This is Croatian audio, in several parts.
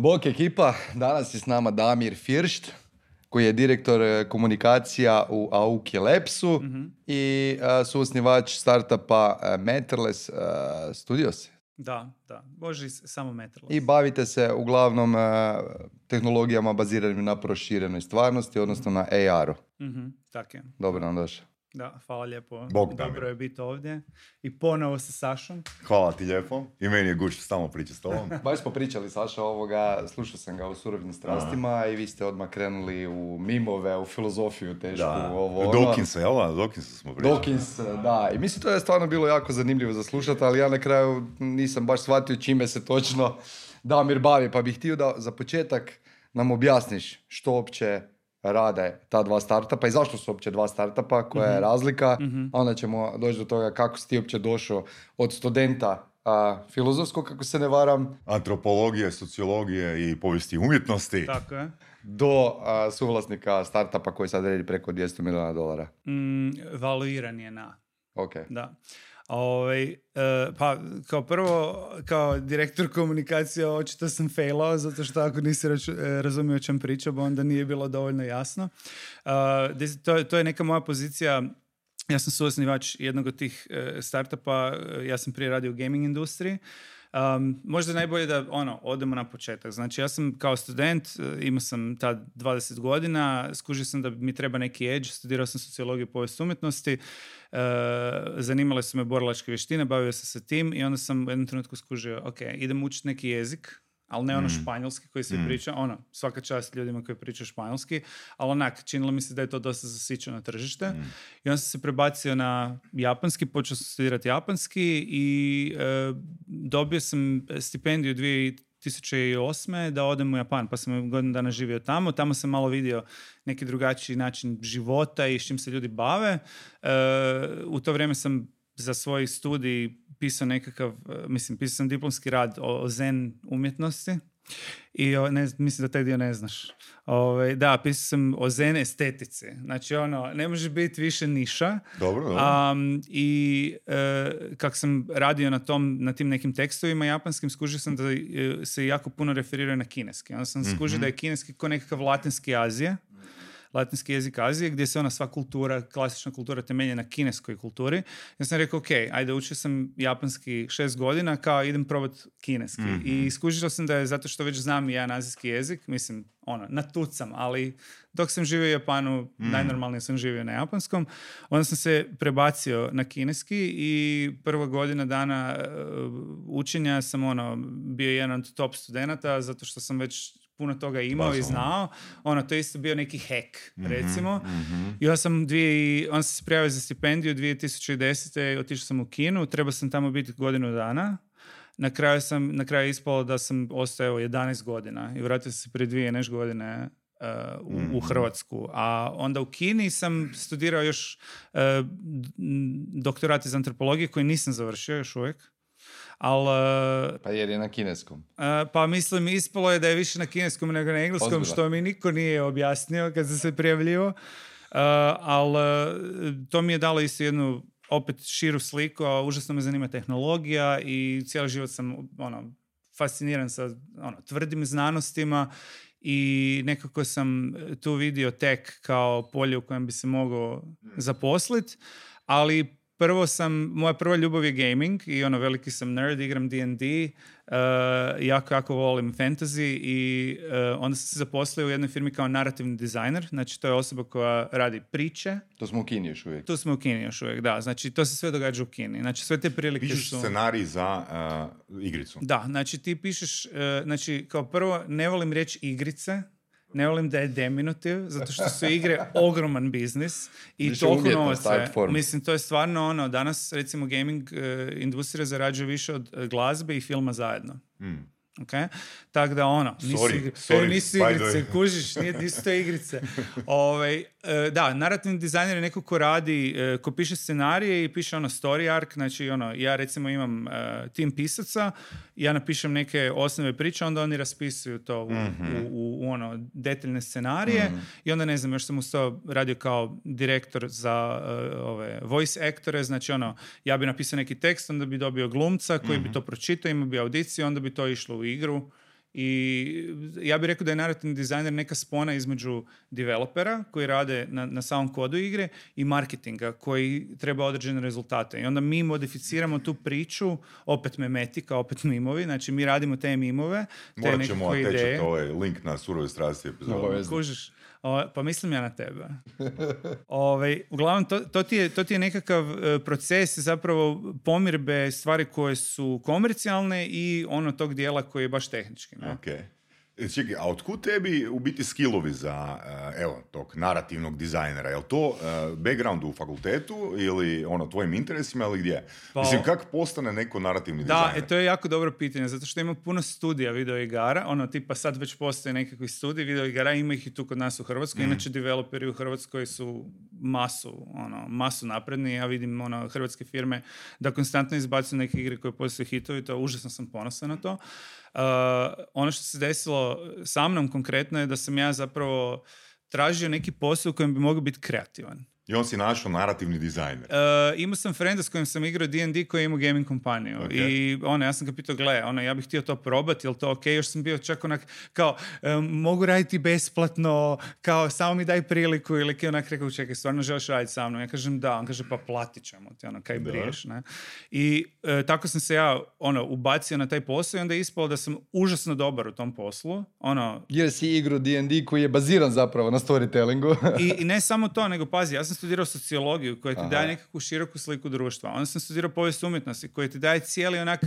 Bok ekipa, danas je s nama Damir Firšt, koji je direktor e, komunikacija u Auki Labsu i uh, suosnivač startupa uh, Matterless uh, Studios. Da, da. Bože, i s- samo metrlo. I bavite se uglavnom uh, tehnologijama baziranim na proširenoj stvarnosti, odnosno na AR-u. Mhm, tak je. Dobro nam došao. Da, hvala lijepo. Bog Damir. Dobro je biti ovdje. I ponovo sa Sašom. Hvala ti lijepo. I meni je gušt stalno pričati s tobom. Baš smo pričali, Saša, ovoga, slušao sam ga u surovim strastima i vi ste odmah krenuli u mimove, u filozofiju tešku, Da. ovo ono. Dawkinsa, jel da? Dawkinsa smo pričali. Dawkins, da. I mislim to je stvarno bilo jako zanimljivo za slušati, ali ja na kraju nisam baš shvatio čime se točno Damir bavi, pa bih htio da za početak nam objasniš što uopće rade ta dva startupa i zašto su uopće dva startupa, koja je razlika, a onda ćemo doći do toga kako si ti uopće došao od studenta a, filozofskog, kako se ne varam, Antropologije, sociologije i povijesti umjetnosti. Tako je. do a, suvlasnika startupa koji sad redi preko 200 milijuna dolara. Mm, valuiran je na. Ok. Da. Ovaj, e, pa kao prvo, kao direktor komunikacije očito sam failao, zato što ako nisi e, razumio o čem pričam, onda nije bilo dovoljno jasno. To, to je neka moja pozicija ja sam suosnivač jednog od tih e, startupa, ja sam prije radio u gaming industriji. Um, možda je najbolje da ono, odemo na početak. Znači ja sam kao student, e, imao sam tad 20 godina, skužio sam da mi treba neki edge, studirao sam sociologiju i povijest umjetnosti, e, zanimale su me borilačke vještine, bavio sam se tim i onda sam u jednom trenutku skužio, ok, idem učiti neki jezik, ali ne ono španjolski koji svi priča, ono, svaka čast ljudima koji pričaju španjolski, ali onak, činilo mi se da je to dosta zasićeno tržište. I onda sam se prebacio na japanski, počeo sam studirati japanski i e, dobio sam stipendiju 2008. da odem u Japan, pa sam godinu dana živio tamo. Tamo sam malo vidio neki drugačiji način života i s čim se ljudi bave. E, u to vrijeme sam za svoj studij pisao nekakav, e, mislim, pisao sam diplomski rad o, zen umjetnosti. I o, ne, mislim da taj dio ne znaš. Ove, da, pisao sam o zen estetici. Znači, ono, ne može biti više niša. Dobro, dobro. Um, I e, kak sam radio na, tom, na tim nekim tekstovima japanskim, skužio sam da e, se jako puno referiraju na kineski. Onda sam skužio da je kineski ko nekakav latinski Azije, latinski jezik Azije, gdje se ona sva kultura, klasična kultura temelje na kineskoj kulturi. Ja sam rekao, ok, ajde, učio sam japanski šest godina, kao idem probat kineski. I skužio sam da je zato što već znam i jedan azijski jezik, mislim, ono, natucam, ali dok sam živio u Japanu, najnormalnije sam živio na japanskom. Onda sam se prebacio na kineski i prva godina dana e, učenja sam ono, bio jedan od top studenata zato što sam već puno toga imao Baš i ono. znao. Ono, to je isto bio neki hack, recimo. I onda sam, dvije, sam se prijavio za stipendiju 2010. Otišao sam u Kinu, trebao sam tamo biti godinu dana. Na kraju, sam, na kraju je ispalo da sam ostao evo, 11 godina i vratio sam se prije dvije i nešto godine uh, u, u Hrvatsku. A onda u Kini sam studirao još uh, doktorat iz antropologije koji nisam završio još uvijek. Ali, Pa jer je na kineskom. uh, pa mislim, ispalo je da je više na kineskom nego na engleskom, što mi niko nije objasnio kad sam se prijavljivo. Uh, ali to mi je dalo isto jednu opet širu sliku, a užasno me zanima tehnologija i cijeli život sam ono, fasciniran sa ono, tvrdim znanostima i nekako sam tu vidio tek kao polje u kojem bi se mogao zaposliti, ali prvo sam, moja prva ljubav je gaming i ono veliki sam nerd, igram D&D, uh, jako, jako volim fantasy i uh, onda sam se zaposlio u jednoj firmi kao narativni dizajner, znači to je osoba koja radi priče, To smo u Kini još uvijek. tu smo u Kini još uvijek, da, znači to se sve događa u Kini, znači sve te prilike Pišeš su... scenarij za uh, igricu. Da, znači ti pišeš, e, znači kao prvo ne volim reći igrice, ne volim da je deminutiv, zato što su igre ogroman biznis i Više toliko novaca. Mislim, to je stvarno ono, danas recimo gaming e, industrija zarađuje više od e, glazbe i filma zajedno. Ok? Tako da ono, nisu, Sorry, igri- sorry, E, nisu igrice, kužiš, nije, nisu to igrice. Ovaj, e, da, narativni dizajner je neko ko radi, e, ko piše scenarije i piše ono story arc, znači ono, ja recimo imam e, tim pisaca, ja napišem neke osnove priče, onda oni raspisuju to u, u, u- u ono detaljne scenarije i onda ne znam, još sam uz to radio kao direktor za e, ove voice aktore, znači ono, ja bi napisao neki tekst, onda bi dobio glumca koji bi to pročitao, imao bi audiciju, onda bi to išlo u igru I ja bih rekao da je narativni dizajner neka spona između developera koji rade na, na samom kodu igre i marketinga koji treba određene rezultate. I onda mi modificiramo tu priču, opet memetika, opet mimovi, znači mi radimo te mimove, te Morat ćemo nekakve ideje. ovaj link na surove strasti epizodu. Kužiš? O, pa mislim ja na tebe. Ovaj, uglavnom, to, to, ti je, to ti je nekakav e, proces zapravo pomirbe stvari koje su komercijalne i ono tog dijela koji je baš tehnički. Ne? Ok. Čekaj, a otkud tebi u biti skillovi za, eh, evo, tog narativnog dizajnera? Je li to eh, background u fakultetu ili ono, tvojim interesima ili gdje? Pa- Mislim, kako postane neko narativni Da, dizajner? e, to je jako dobro pitanje, zato što ima puno studija videoigara, ono tipa sad već postoje nekakvi studiji videoigara, ima ih i tu kod nas u Hrvatskoj, Mhm. inače developeri u Hrvatskoj su masu, ono, masu napredni, ja vidim ono, hrvatske firme da konstantno izbacuju neke igre koje postaju hitovi, to užasno sam ponosan na to. Uh, ono što se desilo sa mnom konkretno je da sam ja zapravo tražio neki posao u kojem bi mogao biti kreativan. I on si našao narativni dizajner. Uh, imao sam frenda s kojim sam igrao D&D koji je imao gaming kompaniju Ok. i ono, ja sam ga pitao, gle, ono, ja bih htio to probati, jel to ok? Još sam bio čak onak, kao, "Em, mogu raditi besplatno, kao, samo mi daj priliku ili ki onak rekao, čekaj, stvarno želiš raditi sa mnom? Ja kažem, da, on kaže, pa platit ćemo ti, ono, kaj Da. briješ, ne? I e, tako sam se ja, ono, ubacio na taj posao i onda je ispalo da sam užasno dobar u tom poslu, ono, Jer si igru D&D koji je baziran zapravo na storytellingu. I, I ne samo to, nego pazi, ja sam studirao sociologiju koja ti Aha. daje nekakvu široku sliku društva. Onda sam studirao povijest umjetnosti koja ti daje cijeli onak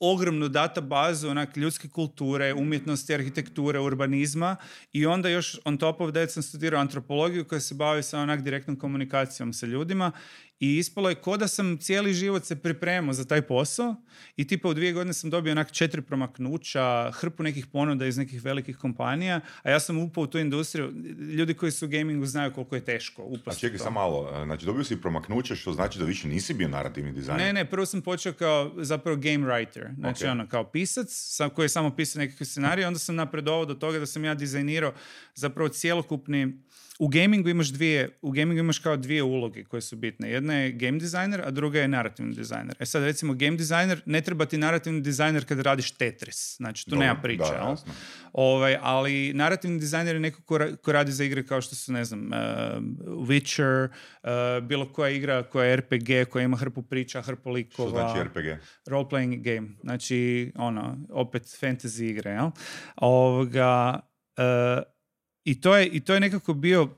ogromnu databazu onak ljudske kulture, umjetnosti, arhitekture, urbanizma i onda još on top of that sam studirao antropologiju koja se bavi sa onak direktnom komunikacijom sa ljudima i ispalo je ko da sam cijeli život se pripremao za taj posao i tipa u dvije godine sam dobio onak četiri promaknuća, hrpu nekih ponuda iz nekih velikih kompanija, a ja sam upao u tu industriju. Ljudi koji su u gamingu znaju koliko je teško A upasti čekaj, u to. samo malo. eh, Znači, dobio si promaknuće, što znači da više nisi bio narativni dizajner. Ne, ne, prvo sam počeo kao zapravo game writer, znači Ok. ono kao pisac sa, koji je samo pisao nekakve scenarije, onda sam napredovao do toga da sam ja dizajnirao zapravo cjelokupni u gamingu imaš dvije, u gamingu imaš kao dvije uloge koje su bitne. Jedna je game designer, a druga je narativni dizajner. E sad recimo game designer, ne treba ti narativni dizajner kad radiš Tetris. Znači tu nema priče, da, jasno. Ovaj, ali narativni dizajner je neko ko, ra- ko radi za igre kao što su, ne znam, uh, Witcher, uh, bilo koja igra koja je RPG, koja ima hrpu priča, hrpu Što likova. znači RPG? Role playing game. Znači, ono, opet fantasy igre, jel? Ovoga, uh, i, to je, I to je nekako bio, uh,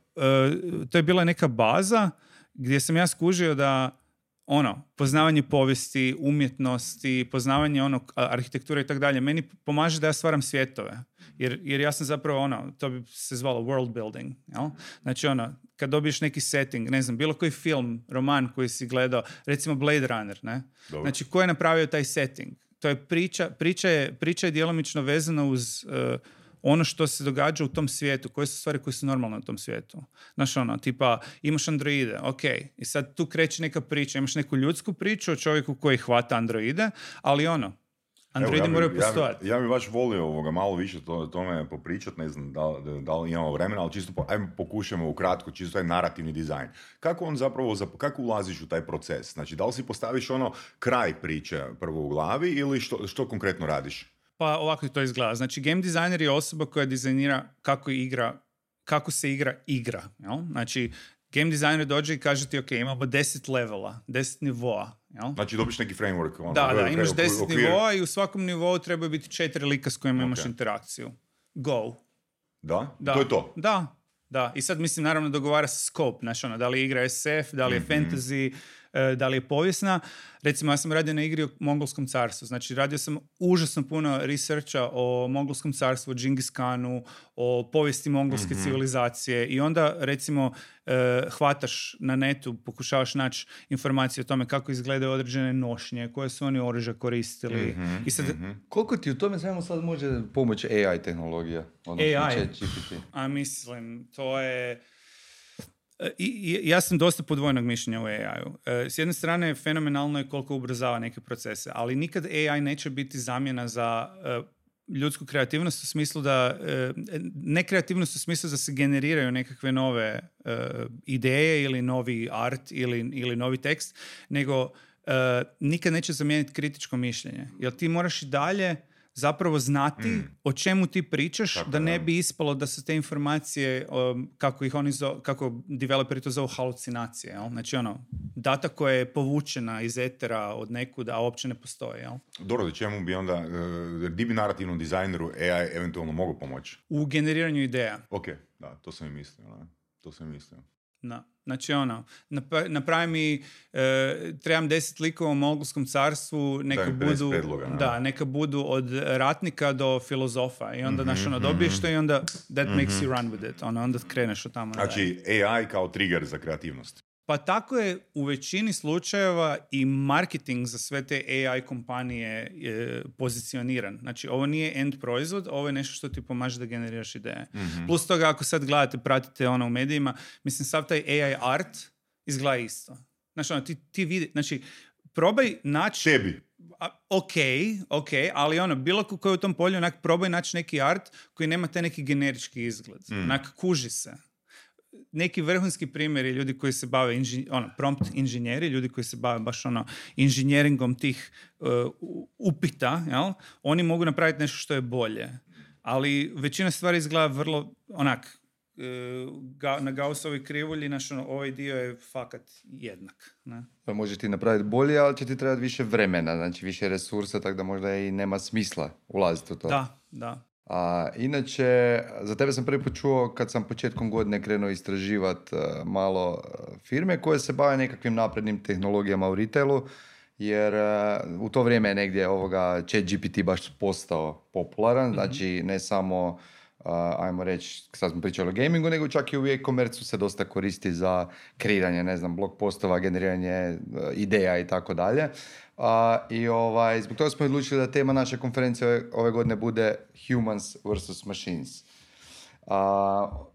to je bila neka baza gdje sam ja skužio da ono, poznavanje povijesti, umjetnosti, poznavanje ono, arhitekture i tako dalje, meni pomaže da ja stvaram svjetove. Jer, jer ja sam zapravo ono, to bi se zvalo world building, jel? Znači ono, kad dobiješ neki setting, ne znam, bilo koji film, roman koji si gledao, recimo Blade Runner, ne? Dobro. Znači, ko je napravio taj setting? To je priča, priča je, priča je djelomično vezana uz uh, ono što se događa u tom svijetu, koje su stvari koje su normalne u tom svijetu. Znaš ono, tipa, imaš androide, ok, i sad tu kreće neka priča, imaš neku ljudsku priču o čovjeku koji hvata androide, ali ono, androidi ja moraju ja postojati. Ja bi baš volio ovoga, malo više to, o tome popričat, ne znam da, li- da li imamo vremena, ali čisto po, ajmo pokušamo ukratko, čisto taj narativni dizajn. Kako on zapravo, zap- kako ulaziš u taj proces? Znači, da li si postaviš ono kraj priče prvo u glavi ili što, što konkretno radiš? Pa ovako to izgleda. Znači, game designer je osoba koja dizajnira kako igra, kako se igra igra. Jel? Znači, game designer dođe i kaže ti, ok, imamo 10 levela, 10 nivoa. Jel? Znači, dobiš neki framework. Ono, Da, da, imaš okvir- 10 okvir. nivoa i u svakom nivou trebaju biti četiri lika s kojima imaš Ok. interakciju. Go. Da? Da. To je to. Da, da. I sad mislim naravno dogovara se scope, znači ono, da li igra SF, da li je Mhm. fantasy, da li je povijesna. Recimo ja sam radio na igri o Mongolskom carstvu, znači radio sam užasno puno researcha o Mongolskom carstvu, o Džingis Khanu, o povijesti mongolske Mhm. civilizacije i onda recimo e, hvataš na netu, pokušavaš naći informacije o tome kako izgledaju određene nošnje, koje su oni oružja koristili. Mhm, I sad, Koliko ti u tome svemu sad može pomoći AI tehnologija? Odnosno AI? ChatGPT? A mislim, to je... E, I, ja sam dosta podvojnog mišljenja u AI-u. E, S jedne strane, fenomenalno je koliko ubrzava neke procese, ali nikad AI neće biti zamjena za e, ljudsku kreativnost u smislu da, ne kreativnost u smislu da se generiraju nekakve nove ideje ili novi art ili, ili novi tekst, nego nikad neće zamijeniti kritičko mišljenje. Jer ti moraš i dalje zapravo znati Mm. o čemu ti pričaš, Tako da ne bi ispalo da su te informacije, um, kako ih oni zo- kako developeri to zovu halucinacije, jel? Znači ono, data koja je povučena iz etera od nekuda, a uopće ne postoji, jel? Dobro, da čemu bi onda, uh, di bi narativnom dizajneru AI eventualno mogao pomoći? U generiranju ideja. Ok, da, to sam i mislio, da. To sam i mislio. Da. Znači ono, nap- napravi mi, e, trebam deset likova u Mogulskom carstvu, neka 50 budu, prijedloga, ne? da, neka budu od ratnika do filozofa i onda, Mhm, znaš, ono, dobiješ to i onda that makes you run with it, ono, onda kreneš od tamo. Znači, AI kao trigger za kreativnost. Pa tako je u većini slučajeva i marketing za sve te AI kompanije e, pozicioniran. Znači, ovo nije end proizvod, ovo je nešto što ti pomaže da generiraš ideje. Mhm. Plus toga, ako sad gledate, pratite ono u medijima, mislim, sav taj AI art izgleda isto. Znači, ono, ti, ti vidi, znači, probaj naći... Tebi. A, ok, ok, ali ono, bilo ko ko je u tom polju, onak, probaj naći neki art koji nema taj neki generički izgled. Mm. Onak, kuži se. Neki vrhunski primjeri ljudi koji se bave, inži, ono, prompt inženjeri, ljudi koji se bave baš ono, inženjeringom tih uh, upita, jel? oni mogu napraviti nešto što je bolje. Ali većina stvari izgleda vrlo, onak, uh, ga, na Gaussovoj krivulji, naš, ono, ovaj dio je fakat jednak. Ne? Pa može ti napraviti bolje, ali će ti trebati više vremena, znači više resursa, tako da možda i nema smisla ulaziti u to. Da, da. A, inače, za tebe sam prvi put čuo kad sam početkom godine krenuo istraživati malo e, firme koje se bave nekakvim naprednim tehnologijama u retailu, jer e, u to vrijeme je negdje ovoga chat GPT baš postao popularan, znači ne samo a, ajmo reći, sad smo pričali o gamingu, nego čak i u e-commerce se dosta koristi za kreiranje, ne znam, blog postova, generiranje e, ideja i tako dalje. A, I ovaj, zbog toga smo odlučili da tema naše konferencije ove, ove godine bude Humans vs. Machines. A,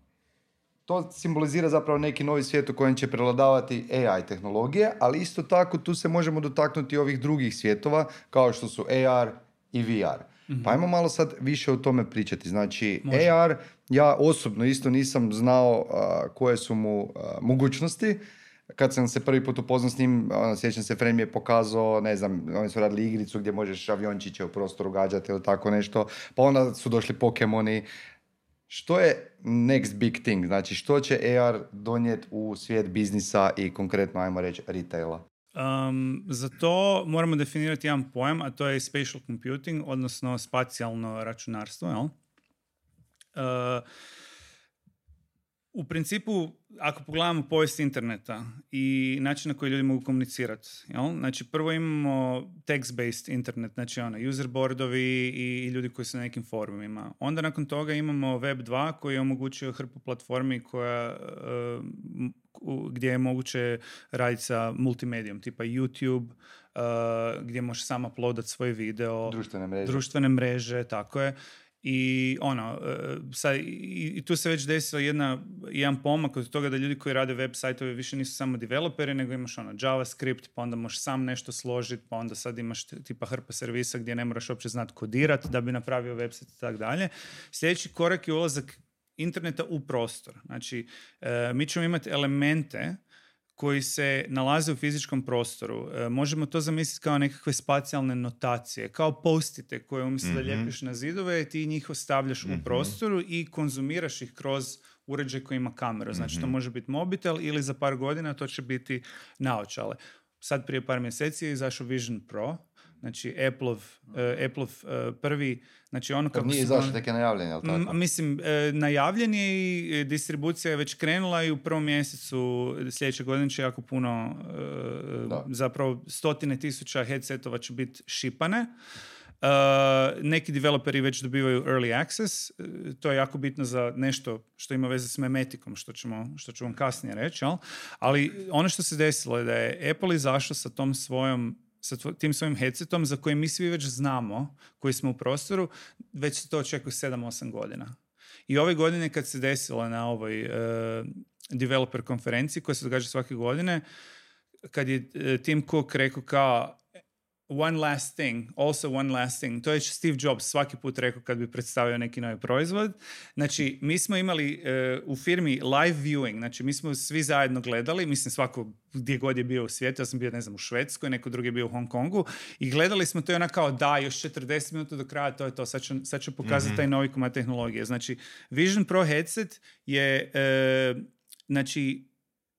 to simbolizira zapravo neki novi svijet u kojem će prevladavati AI tehnologije, ali isto tako tu se možemo dotaknuti ovih drugih svjetova kao što su AR i VR. Pa ajmo malo sad više o tome pričati. Znači, Može. AR, ja osobno isto nisam znao a, koje su mu a, mogućnosti. Kad sam se prvi put upoznao s njim, ono, sjećam se, Frame je pokazao, ne znam, oni su radili igricu gdje možeš aviončiće u prostoru gađati ili tako nešto, pa onda su došli Pokemoni. Što je next big thing? Znači, što će AR donijeti u svijet biznisa i konkretno, ajmo reći, retaila? Um, za to moramo definirati jedan pojam, a to je spatial computing, odnosno spacijalno računarstvo. Jel? Uh, u principu, ako pogledamo povijest interneta i način na koji ljudi mogu komunicirati, jel? znači prvo imamo text-based internet, znači ono, userboardovi i, i ljudi koji su na nekim forumima. Onda nakon toga imamo Web 2 koji je omogućio hrpu platformi koja, uh, u- gdje je moguće raditi sa multimedijom, tipa YouTube, uh, gdje možeš sam uploadat svoj video Društvene mreže. društvene mreže, tako je. I ono, e, sad, i, tu se već desio jedna, jedan pomak od toga da ljudi koji rade web sajtove više nisu samo developeri, nego imaš ono JavaScript, pa onda možeš sam nešto složiti, pa onda sad imaš tipa hrpa servisa gdje ne moraš uopće znati kodirat da bi napravio website i tako dalje. Sljedeći korak je ulazak interneta u prostor. Znači, e, mi ćemo imati elemente koji se nalaze u fizičkom prostoru. E, možemo to zamisliti kao nekakve spacijalne notacije, kao postite koje umjesto da Mhm. ljepiš na zidove, ti njih ostavljaš u prostoru i konzumiraš ih kroz uređaj koji ima kameru. Znači Mhm. to može biti mobitel ili za par godina to će biti naočale. Sad prije par mjeseci je izašao Vision Pro, znači Appleov, e, Appleov e, prvi, znači ono kako nije izašao tek je najavljen, jel tako? M, Mislim, e, najavljen je i distribucija je već krenula i u prvom mjesecu sljedeće godine će jako puno, e, Da. zapravo stotine tisuća headsetova će biti šipane. E, neki developeri već dobivaju early access, to je jako bitno za nešto što ima veze s memetikom, što, ćemo, što ću vam kasnije reći, jel? ali ono što se desilo je da je Apple izašao sa tom svojom sa tvo- tim svojim headsetom za koji mi svi već znamo, koji smo u prostoru, već se to očekuje 7-8 godina. I ove godine kad se desilo na ovoj e, developer konferenciji koja se događa svake godine, kad je e, Tim Cook rekao kao one last thing, also one last thing. To je Steve Jobs svaki put rekao kad bi predstavio neki novi proizvod. Znači, mi smo imali e, u firmi live viewing, znači mi smo svi zajedno gledali, mislim svako gdje god je bio u svijetu, ja sam bio ne znam u Švedskoj, neko drugi je bio u Hong Kongu i gledali smo to i ona kao da, još 40 minuta do kraja, to je to, sad ću, sad ću pokazati taj novi komad tehnologije. Znači, Vision Pro headset je, e, znači,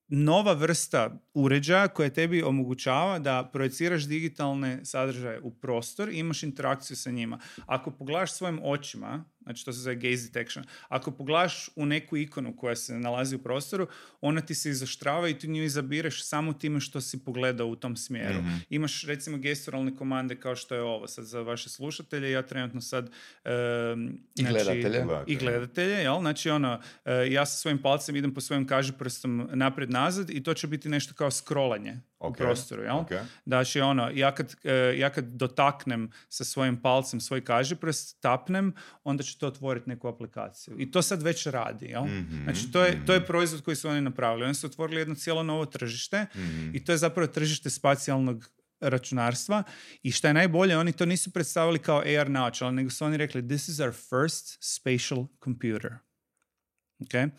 nova vrsta uređaja koja tebi omogućava da projeciraš digitalne sadržaje u prostor i imaš interakciju sa njima. Ako pogledaš svojim očima, znači to se zove gaze detection, ako pogledaš u neku ikonu koja se nalazi u prostoru, ona ti se izaštrava i ti nju izabireš samo time što si pogledao u tom smjeru. Mhm. Imaš recimo gesturalne komande kao što je ovo sad za vaše slušatelje, ja trenutno sad em, I znači, gledatelje. i gledatelje, jel? Znači ono, e, ja sa svojim palcem idem po svojim kažiprstom naprijed nazad i to će biti nešto kao scrollanje u Ok, prostoru, jel? ok. Znači ono, ja kad, e, ja kad dotaknem sa svojim palcem svoj kažiprst, tapnem, onda će to otvoriti neku aplikaciju. I to sad već radi, jel? Mhm, Znači to je, to je proizvod koji su oni napravili. Oni su otvorili jedno cijelo novo tržište Mhm. i to je zapravo tržište spacijalnog računarstva i šta je najbolje, oni to nisu predstavili kao AR naočala, nego su oni rekli this is our first spatial computer. Okay?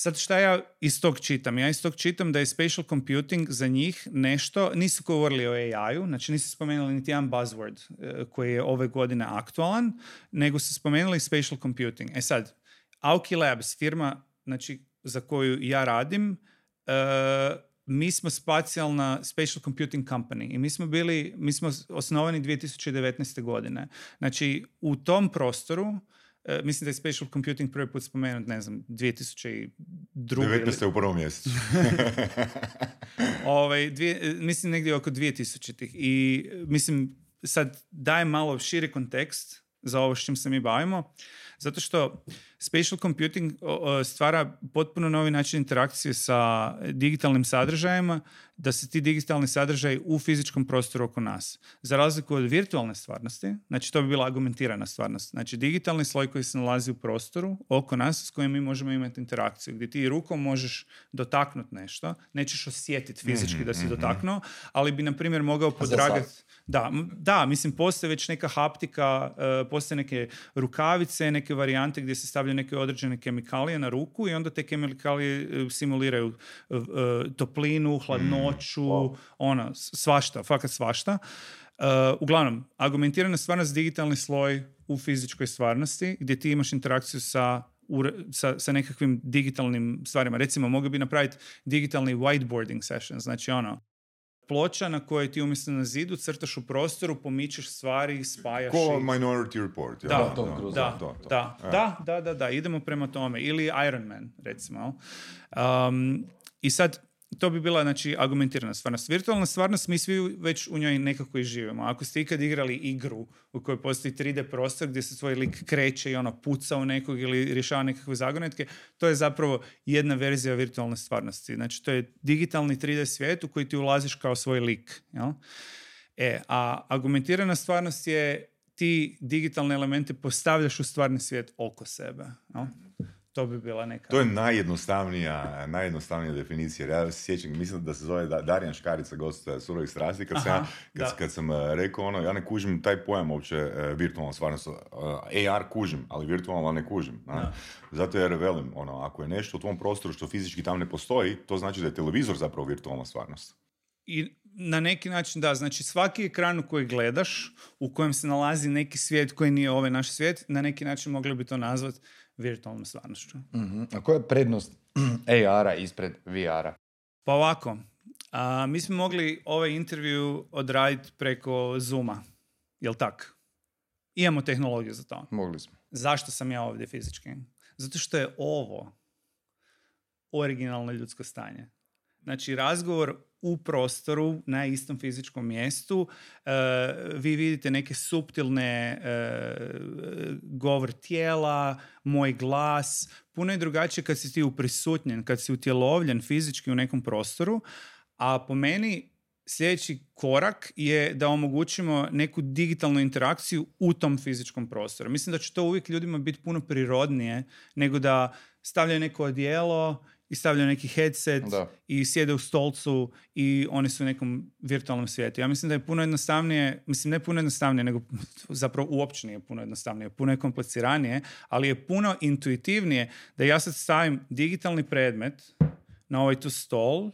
Sad šta ja iz tog čitam? Ja iz tog čitam da je spatial computing za njih nešto, nisu govorili o AI-u, znači nisu spomenuli niti jedan buzzword eh, koji je ove godine aktualan, nego su spomenuli spatial computing. E sad, Auki Labs, firma znači, za koju ja radim, eh, mi smo spacijalna spatial computing company i mi smo bili, mi smo osnovani 2019. godine. Znači, u tom prostoru E, mislim da je spatial computing prvi put spomenut, ne znam, 2002. ili- 19. u prvom mjesecu. Ovaj, dvije, e, mislim negdje oko 2000-ih. I e, mislim, sad dajem malo širi kontekst za ovo s čim se mi bavimo, zato što spatial computing stvara potpuno novi način interakcije sa digitalnim sadržajima, da se ti digitalni sadržaji u fizičkom prostoru oko nas. Za razliku od virtualne stvarnosti, znači to bi bila argumentirana stvarnost. Znači digitalni sloj koji se nalazi u prostoru oko nas s kojim mi možemo imati interakciju, gdje ti rukom možeš dotaknuti nešto, nećeš osjetiti fizički da si dotaknuo, ali bi na primjer mogao podragati da, da, mislim, postoje već neka haptika, e, postoje neke rukavice, neke varijante gdje se stavljaju neke određene kemikalije na ruku i onda te kemikalije e, simuliraju e, toplinu, hladnoću, ono, s- svašta, fakat svašta. E, uglavnom, argumentirana stvarnost digitalni sloj u fizičkoj stvarnosti gdje ti imaš interakciju sa sa, sa nekakvim digitalnim stvarima. Recimo, mogli bi napraviti digitalni whiteboarding session, znači ono, ploča na kojoj ti umjesto na zidu crtaš u prostoru, pomičeš stvari, spajaš Ko ih. Minority Report. jel? Da, Tom Cruise, da, to, to. da, E. da, da, da, da, idemo prema tome. Ili Iron Man, recimo. Um, I sad, to bi bila znači, argumentirana stvarnost. Virtualna stvarnost, mi svi već u njoj nekako i živimo. Ako ste ikad igrali igru u kojoj postoji 3D prostor gdje se svoj lik kreće i ono puca u nekog ili rješava nekakve zagonetke, to je zapravo jedna verzija virtualne stvarnosti. Znači, to je digitalni 3D svijet u koji ti ulaziš kao svoj lik. Jel? E, a argumentirana stvarnost je ti digitalne elemente postavljaš u stvarni svijet oko sebe. jel? To bi bila neka... To je najjednostavnija, najjednostavnija definicija. Ja se sjećam, mislim da se zove Da- Darijan Škarica, gost eh, Surovih strasti, kad, sam, ja- Aha, kad, da. kad sam eh, rekao ono, ja ne kužim taj pojam uopće eh, virtualna stvarnost. AR kužim, ali virtualno ne kužim. a? Da. Zato jer velim, ono, ako je nešto u tvom prostoru što fizički tam ne postoji, to znači da je televizor zapravo virtualna stvarnost. I na neki način da, znači svaki ekran u koji gledaš, u kojem se nalazi neki svijet koji nije ovaj naš svijet, na neki način mogli bi to nazvati virtualnom stvarnošću. Mhm. A koja je prednost AR-a ispred VR-a? Pa ovako, a, mi smo mogli ovaj intervju odraditi preko Zooma, jel tak? Imamo tehnologiju za to. Mogli smo. Zašto sam ja ovdje fizički? Zato što je ovo originalno ljudsko stanje. Znači, razgovor u prostoru na istom fizičkom mjestu, e, vi vidite neke suptilne e, govor tijela, moj glas, puno je drugačije kad si ti uprisutnjen, kad si utjelovljen fizički u nekom prostoru, a po meni sljedeći korak je da omogućimo neku digitalnu interakciju u tom fizičkom prostoru. Mislim da će to uvijek ljudima biti puno prirodnije nego da stavljaju neko odijelo i stavljaju neki headset Da. i sjede u stolcu i oni su u nekom virtualnom svijetu. Ja mislim da je puno jednostavnije, mislim ne puno jednostavnije, nego zapravo uopće nije puno jednostavnije, puno je kompliciranije, ali je puno intuitivnije da ja sad stavim digitalni predmet na ovaj tu stol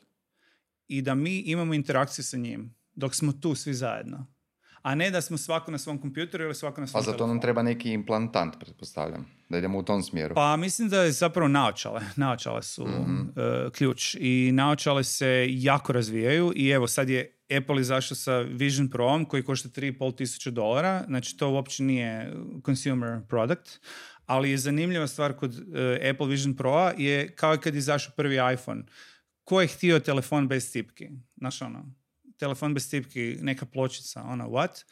i da mi imamo interakciju sa njim dok smo tu svi zajedno. A ne da smo svako na svom kompjuteru ili svako na Pa svom za to nam treba neki implantant, pretpostavljam. Da idemo u tom smjeru. Pa mislim da je zapravo naočale. Naočale su e, ključ i naočale se jako razvijaju i evo sad je Apple izašao sa Vision Pro koji košta 3,5 tisuća dolara, znači to uopće nije consumer product, ali je zanimljiva stvar kod e, Apple Vision Pro je kao i kad je izašao prvi iPhone. Ko je htio telefon bez tipki? Znaš ono, telefon bez tipki, neka pločica, ono, what?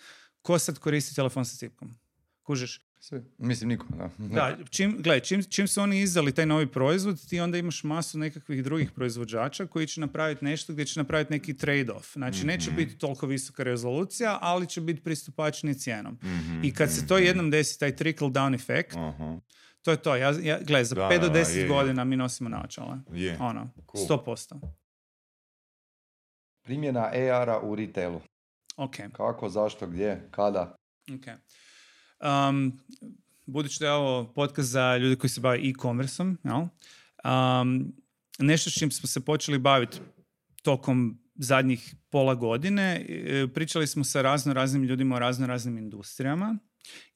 Ko sad koristi telefon sa tipkom? Kužiš? Svi. Mislim, niko. Da. Da, čim, gle, čim, čim su oni izdali taj novi proizvod, ti onda imaš masu nekakvih drugih proizvođača koji će napraviti nešto gdje će napraviti neki trade-off. Znači, neće biti toliko visoka rezolucija, ali će biti pristupačniji cijenom. I kad se to jednom desi, taj trickle down efekt, Aha. to je to. Ja, ja, gle, za Da, 5 do da, 10 je, je. godina mi nosimo naočala. Je. Ono, Cool. 100%. Primjena AR-a u retailu. Ok. Kako, zašto, gdje, kada? Ok. Um, budući da je ovo podcast za ljude koji se bave e-commerceom, jel? Um, nešto s čim smo se počeli baviti tokom zadnjih pola godine, e, pričali smo sa razno raznim ljudima o razno raznim industrijama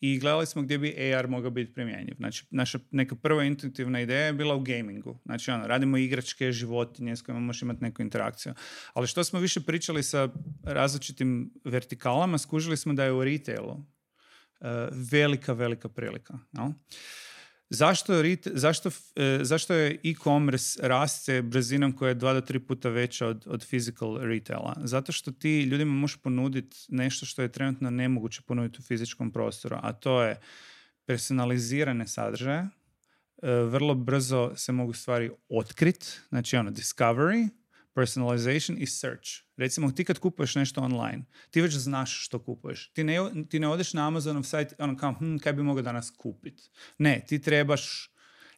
i gledali smo gdje bi AR mogao biti primjenjiv. Znači, naša neka prva intuitivna ideja je bila u gamingu. Znači, ono, radimo igračke, životinje s kojima možeš imati neku interakciju. Ali što smo više pričali sa različitim vertikalama, skužili smo da je u retailu e, velika, velika prilika. jel? Zašto, rite- zašto, e, zašto je e-commerce raste brzinom koja je dva do tri puta veća od, od physical retaila? Zato što ti ljudima možeš ponuditi nešto što je trenutno nemoguće ponuditi u fizičkom prostoru, a to je personalizirane sadržaje, e, vrlo brzo se mogu stvari otkrit, znači ono discovery, personalization i search. Recimo ti kad kupuješ nešto online, ti već znaš što kupuješ. Ti ne, ti ne odeš na Amazonov sajt ono kao, hm, kaj bi mogao danas kupit. Ne, ti trebaš,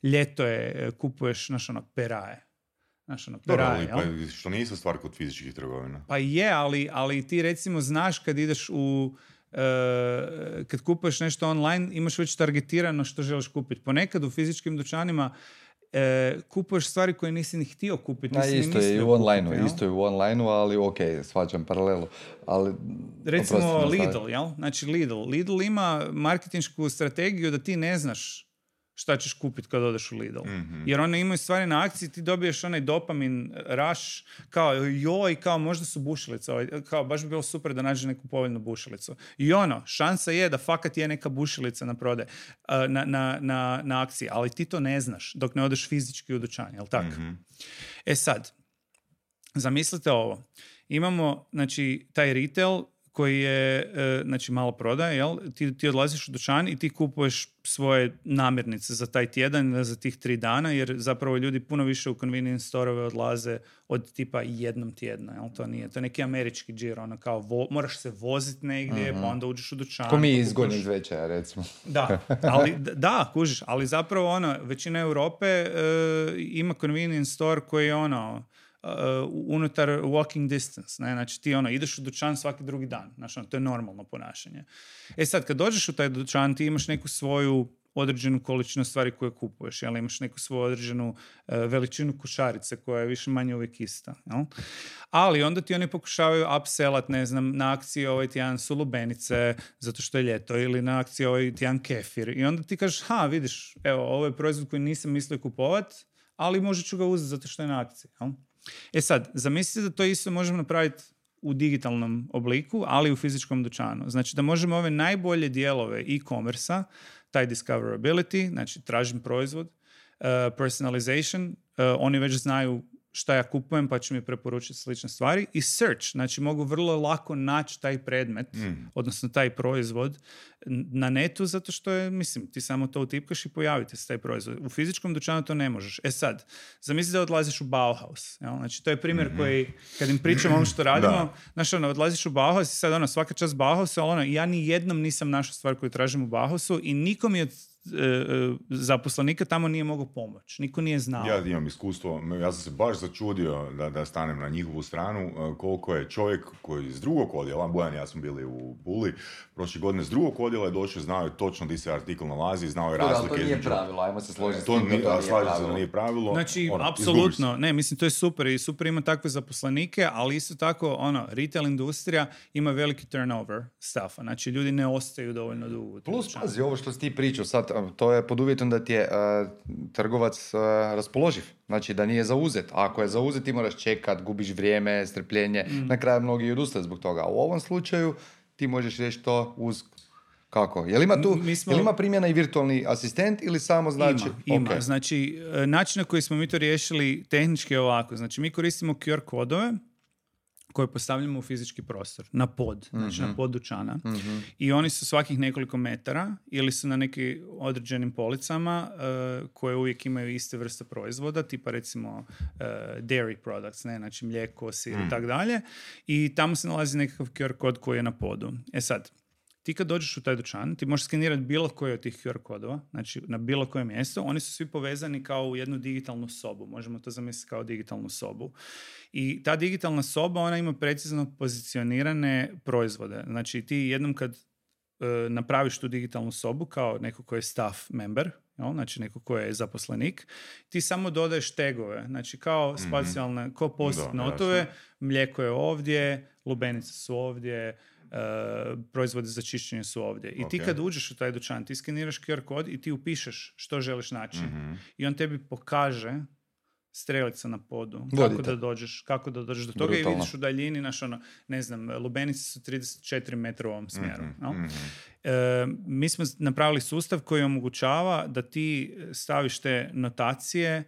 ljeto je, kupuješ, znaš ono, peraje. Znaš ono, Dobro, peraje, ali jel? pa, što nije isto stvar kod fizičkih trgovina. Pa je, ali, ali ti recimo znaš kad ideš u e, kad kupuješ nešto online, imaš već targetirano što želiš kupiti. Ponekad u fizičkim dućanima e, kupuješ stvari koje nisi ni htio kupiti. Nisi ni isto je i u online kupiti, isto je u online ali ok, svađam paralelu. Ali, Recimo. Lidl, jel? Znači Lidl. Lidl ima marketinšku strategiju da ti ne znaš šta ćeš kupiti kad odeš u Lidl. Mhm. Jer one imaju stvari na akciji, ti dobiješ onaj dopamin rush, kao joj, kao možda su bušilice, ovaj, kao baš bi bilo super da nađe neku povoljnu bušilicu. I ono, šansa je da fakat je neka bušilica na prode, na, na, na, na akciji, ali ti to ne znaš dok ne odeš fizički u dućan, jel tako? Mhm. E sad, zamislite ovo. Imamo, znači, taj retail koji je, e, znači, malo prodaje, jel? Ti, ti odlaziš u dućan i ti kupuješ svoje namirnice za taj tjedan ili za tih tri dana, jer zapravo ljudi puno više u convenience storeve odlaze od tipa jednom tjedno, jel? To nije, to je neki američki džir, ono kao, vo- moraš se voziti negdje, pa onda uđeš u dućan. Ko mi pa iz Zvečaja, recimo. da, ali da, kužiš, ali zapravo ono, većina Europe e, ima convenience store koji je ono, e, unutar walking distance, ne? znači ti ono, ideš u dućan svaki drugi dan, znači ono, to je normalno ponašanje. E sad, kad dođeš u taj dućan, ti imaš neku svoju određenu količinu stvari koje kupuješ, jel? imaš neku svoju određenu e, veličinu košarice koja je više manje uvijek ista. Jel? Ali onda ti oni pokušavaju upsellat, ne znam, na akciji ovaj tjedan su lubenice zato što je ljeto ili na akciji ovaj tjedan kefir. I onda ti kažeš, ha, vidiš, evo, ovo je proizvod koji nisam mislio kupovat, ali možda ću ga uzeti zato što je na akciji. Jel? E sad, zamislite da to isto možemo napraviti u digitalnom obliku, ali u fizičkom dućanu. Znači da možemo ove najbolje dijelove e-commerce taj discoverability, znači tražim proizvod, uh, personalization, uh, oni već znaju šta ja kupujem pa će mi preporučiti slične stvari i search, znači mogu vrlo lako naći taj predmet, odnosno taj proizvod na netu zato što je, mislim, ti samo to utipkaš i pojavite se taj proizvod. U fizičkom dućanu to ne možeš. E sad, zamisli da odlaziš u Bauhaus, jel? znači to je primjer koji, kad im pričam ono što radimo, Da. znaš ono, odlaziš u Bauhaus i sad ono, svaka čast Bauhausu, ali ono, ja ni jednom nisam našao stvar koju tražim u Bauhausu i niko mi od zaposlenika tamo nije mogao pomoći. Niko nije znao. Ja imam iskustvo, ja sam se baš začudio da, da stanem na njihovu stranu, e, koliko je čovjek koji iz drugog odjela, Bojan i ja smo bili u Puli, prošle godine s drugog odjela je došao, znao je točno gdje se artikl nalazi, znao je razlike. To nije između- pravilo, ajmo se složiti To nije, to a nije slažem se da pravilo. nije pravilo. Znači, ono, apsolutno, ne, mislim, to je super i super ima takve zaposlenike, ali isto tako, ono, retail industrija ima veliki turnover staffa, znači ljudi ne ostaju dovoljno dugo. Plus, pazi, ovo što si ti pričao sad, to je pod uvjetom da ti je a, trgovac a, raspoloživ. Znači da nije zauzet. A ako je zauzet ti moraš čekat, gubiš vrijeme, strpljenje. Mm. Na kraju mnogi i odustaju zbog toga. A u ovom slučaju ti možeš riješiti to uz kako? Jel ima tu, mi smo- jel ima primjena i virtualni asistent ili samo znači... Ima, ima. Znači, e, način na koji smo mi to riješili tehnički je ovako. Znači, mi koristimo QR kodove koje postavljamo u fizički prostor, na pod, znači na pod dućana. I oni su svakih nekoliko metara ili su na nekim određenim policama e, koje uvijek imaju iste vrste proizvoda, tipa recimo e, dairy products, ne, znači mlijeko, sir i tako dalje. I tamo se nalazi nekakav QR kod koji je na podu. E sad, ti kad dođeš u taj dućan, ti možeš skenirati bilo koji od tih QR kodova, znači na bilo koje mjesto, oni su svi povezani kao u jednu digitalnu sobu, možemo to zamisliti kao digitalnu sobu. I ta digitalna soba, ona ima precizno pozicionirane proizvode. Znači ti jednom kad e, napraviš tu digitalnu sobu kao neko ko je staff member, jel? znači neko ko je zaposlenik, ti samo dodaješ tegove, znači kao spacijalne, ko post notove, mlijeko je ovdje, lubenice su ovdje, e, proizvodi za čišćenje su ovdje. I ti Ok. kad uđeš u taj dućan, ti skeniraš QR kod i ti upišeš što želiš naći. Mhm. I on tebi pokaže strelica na podu. Kako Vodite. da dođeš, kako da dođeš do toga Brutalno. i vidiš u daljini, naš ono, ne znam, lubenice su 34 metra u ovom smjeru. Mhm, jel? mhm. E, mi smo napravili sustav koji omogućava da ti staviš te notacije,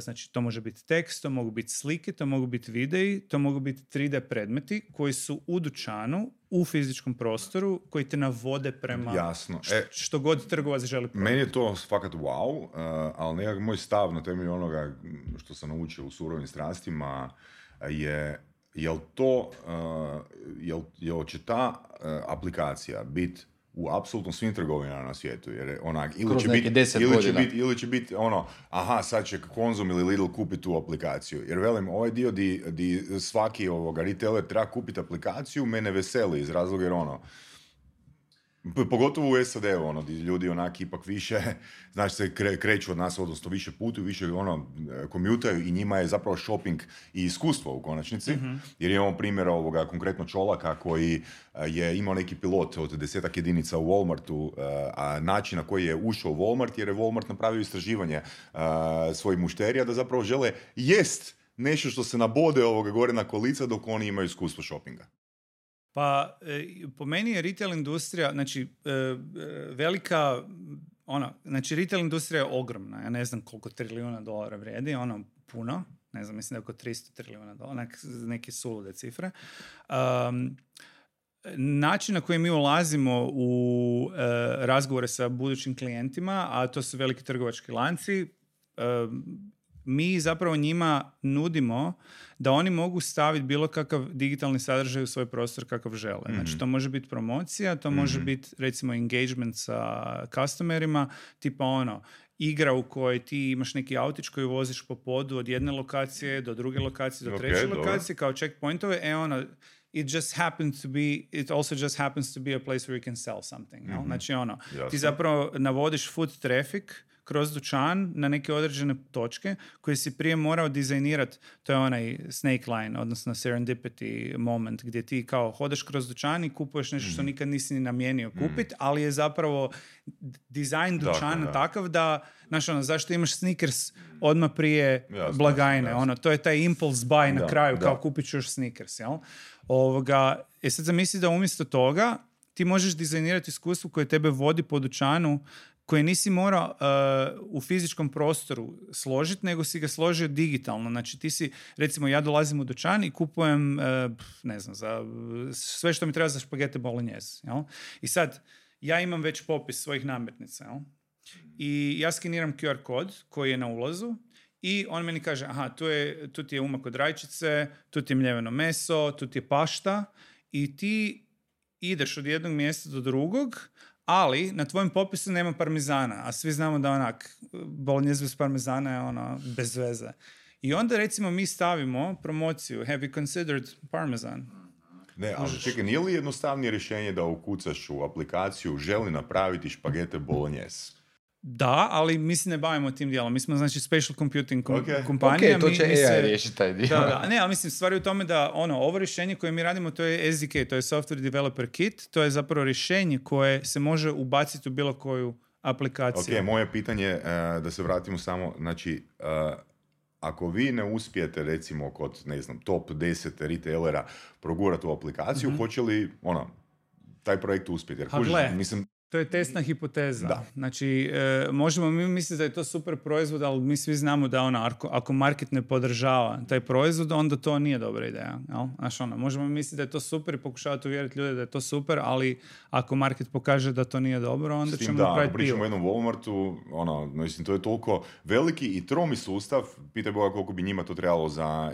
znači to može biti tekst, to mogu biti slike, to mogu biti videi, to mogu biti 3D predmeti koji su u dućanu, u fizičkom prostoru, koji te navode prema Jasno. što, E, što god trgovac želi Meni je to fakat wow, uh, ali nekak moj stav na temelju onoga što sam naučio u surovim strastima je jel to, uh, jel, jel će ta aplikacija biti u apsolutno svim trgovinama na svijetu, jer je onak, ili Kroz će biti, 10 ili će biti, ili će biti ono, aha, sad će Konzum ili Lidl kupiti tu aplikaciju. Jer velim, ovaj dio di, di svaki ovoga retailer treba kupiti aplikaciju, mene veseli iz razloga jer ono, Pogotovo u SAD-u, ono, di ljudi onak ipak više, znači se kre- kreću od nas, odnosno više putuju, više ono, komjutaju i njima je zapravo shopping i iskustvo u konačnici. Jer imamo primjer ovoga konkretno Čolaka koji e, je imao neki pilot od desetak jedinica u Walmartu, e, a način na koji je ušao u Walmart, jer je Walmart napravio istraživanje e, svojih mušterija da zapravo žele jest nešto što se nabode ovoga gore na kolica dok oni imaju iskustvo shoppinga. Pa, e, po meni je retail industrija, znači, e, e, velika, ono, znači, retail industrija je ogromna, ja ne znam koliko trilijuna dolara vrijedi, ono, puno, ne znam, mislim da je oko 300 trilijuna dolara, nek, neke sulude cifre. Um, način na koji mi ulazimo u e, razgovore sa budućim klijentima, a to su veliki trgovački lanci, mi zapravo njima nudimo da oni mogu staviti bilo kakav digitalni sadržaj u svoj prostor kakav žele. Znači to može biti promocija, to može biti recimo engagement sa customerima, tipa ono, igra u kojoj ti imaš neki autić koji voziš po podu od jedne lokacije do druge lokacije do treće dobro. lokacije kao checkpointove, e ono, it just happens to be, it also just happens to be a place where you can sell something. jel? Znači ono, Jasno. ti zapravo navodiš foot traffic kroz dućan na neke određene točke koje si prije morao dizajnirati. To je onaj snake line, odnosno serendipity moment gdje ti kao hodaš kroz dućan i kupuješ nešto Mhm. što nikad nisi ni namijenio kupit, ali je zapravo dizajn Dakle, dućana da. takav da, znaš ono, zašto imaš sneakers odmah prije Jasno, blagajne, jasno. ono, to je taj impulse buy na Da, kraju, da. kao kupit ću još sneakers, jel? Ovoga, e sad zamisli da umjesto toga ti možeš dizajnirati iskustvo koje tebe vodi po dućanu koje nisi morao uh, u fizičkom prostoru složiti, nego si ga složio digitalno. Znači ti si, recimo ja dolazim u dućan i kupujem, uh, ne znam, za, sve što mi treba za špagete bolognese. Jel? I sad, ja imam već popis svojih namirnica. Jel? I ja skeniram QR kod koji je na ulazu i on meni kaže, aha, tu, je, tu ti je umak od rajčice, tu ti je mljeveno meso, tu ti je pašta i ti ideš od jednog mjesta do drugog, ali na tvojem popisu nema parmezana, a svi znamo da onak, bolognese bez parmezana je ono bez veze. I onda recimo mi stavimo promociju Have you considered parmesan? Ne, ali čekaj, nije li jednostavnije rješenje da ukucaš u aplikaciju želi napraviti špagete bolognese? Da, ali mi se ne bavimo tim dijelom. Mi smo znači special computing kom- Ok. kompanija. Ok, to mi- će mi AI se- riješiti taj dio. Da, da. Ne, ali mislim, stvar je u tome da ono, ovo rješenje koje mi radimo, to je SDK, to je Software Developer Kit, to je zapravo rješenje koje se može ubaciti u bilo koju aplikaciju. Ok, moje pitanje, e, da se vratimo samo, znači, e, ako vi ne uspijete recimo kod, ne znam, top 10 retailera progurati u aplikaciju, hoće li, ono, taj projekt uspjeti? Jer. Ha, kužiš, gle. mislim, To je testna hipoteza. Da. Znači, e, možemo mi misliti da je to super proizvod, ali mi svi znamo da ono, ako, ako market ne podržava taj proizvod, onda to nije dobra ideja. Jel? Znaš, ono, možemo misliti da je to super i pokušavati uvjeriti ljude da je to super, ali ako market pokaže da to nije dobro, onda s tim ćemo da, napraviti pričamo o pivo. jednom Walmartu, ono, mislim, to je toliko veliki i tromi sustav, pitaj Boga koliko bi njima to trebalo za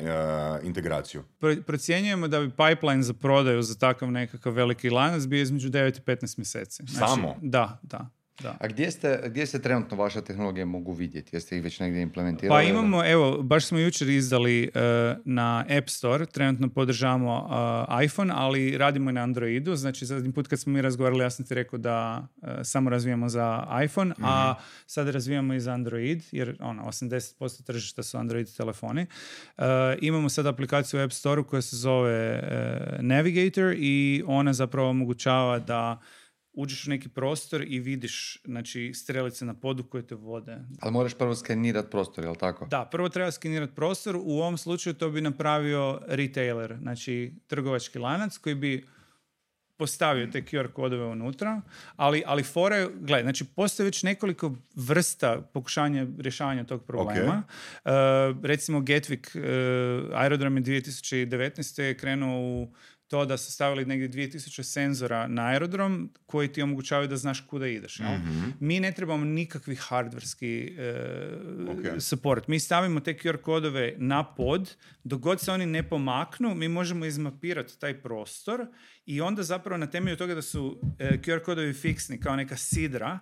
e, integraciju. Pro- Procjenjujemo da bi pipeline za prodaju za takav nekakav veliki lanac bio između 9 i 15 mjeseci. Znači, Samo? Da, da. Da. A gdje, ste, gdje se trenutno vaša tehnologija mogu vidjeti? Jeste ih već negdje implementirali? Pa imamo, evo, baš smo jučer izdali e, na App Store, trenutno podržavamo e, iPhone, ali radimo i na Androidu, znači zadnji put kad smo mi razgovarali, ja sam ti rekao da e, samo razvijamo za iPhone, a sad razvijamo i za Android, jer ono, 80% tržišta su Android telefoni. Imamo sad aplikaciju u App Store koja se zove Navigator i ona zapravo omogućava da uđeš u neki prostor i vidiš znači, strelice na podu koje te vode Ali moraš prvo skenirati prostor, jel tako? da, prvo treba skenirati prostor. U ovom slučaju to bi napravio retailer, znači trgovački lanac koji bi postavio te QR kodove unutra, ali, ali fora je, gledaj, znači postoji već nekoliko vrsta pokušanja rješavanja tog problema. Uh, recimo Gatwick uh, aerodrom je 2019. je krenuo u to da su stavili negdje 2000 senzora na aerodrom koji ti omogućavaju da znaš kuda ideš. jel? Mi ne trebamo nikakvi hardverski uh, Ok. support. Mi stavimo te QR kodove na pod, dok god se oni ne pomaknu, mi možemo izmapirati taj prostor i onda zapravo na temelju toga da su e, QR kodovi fiksni kao neka sidra,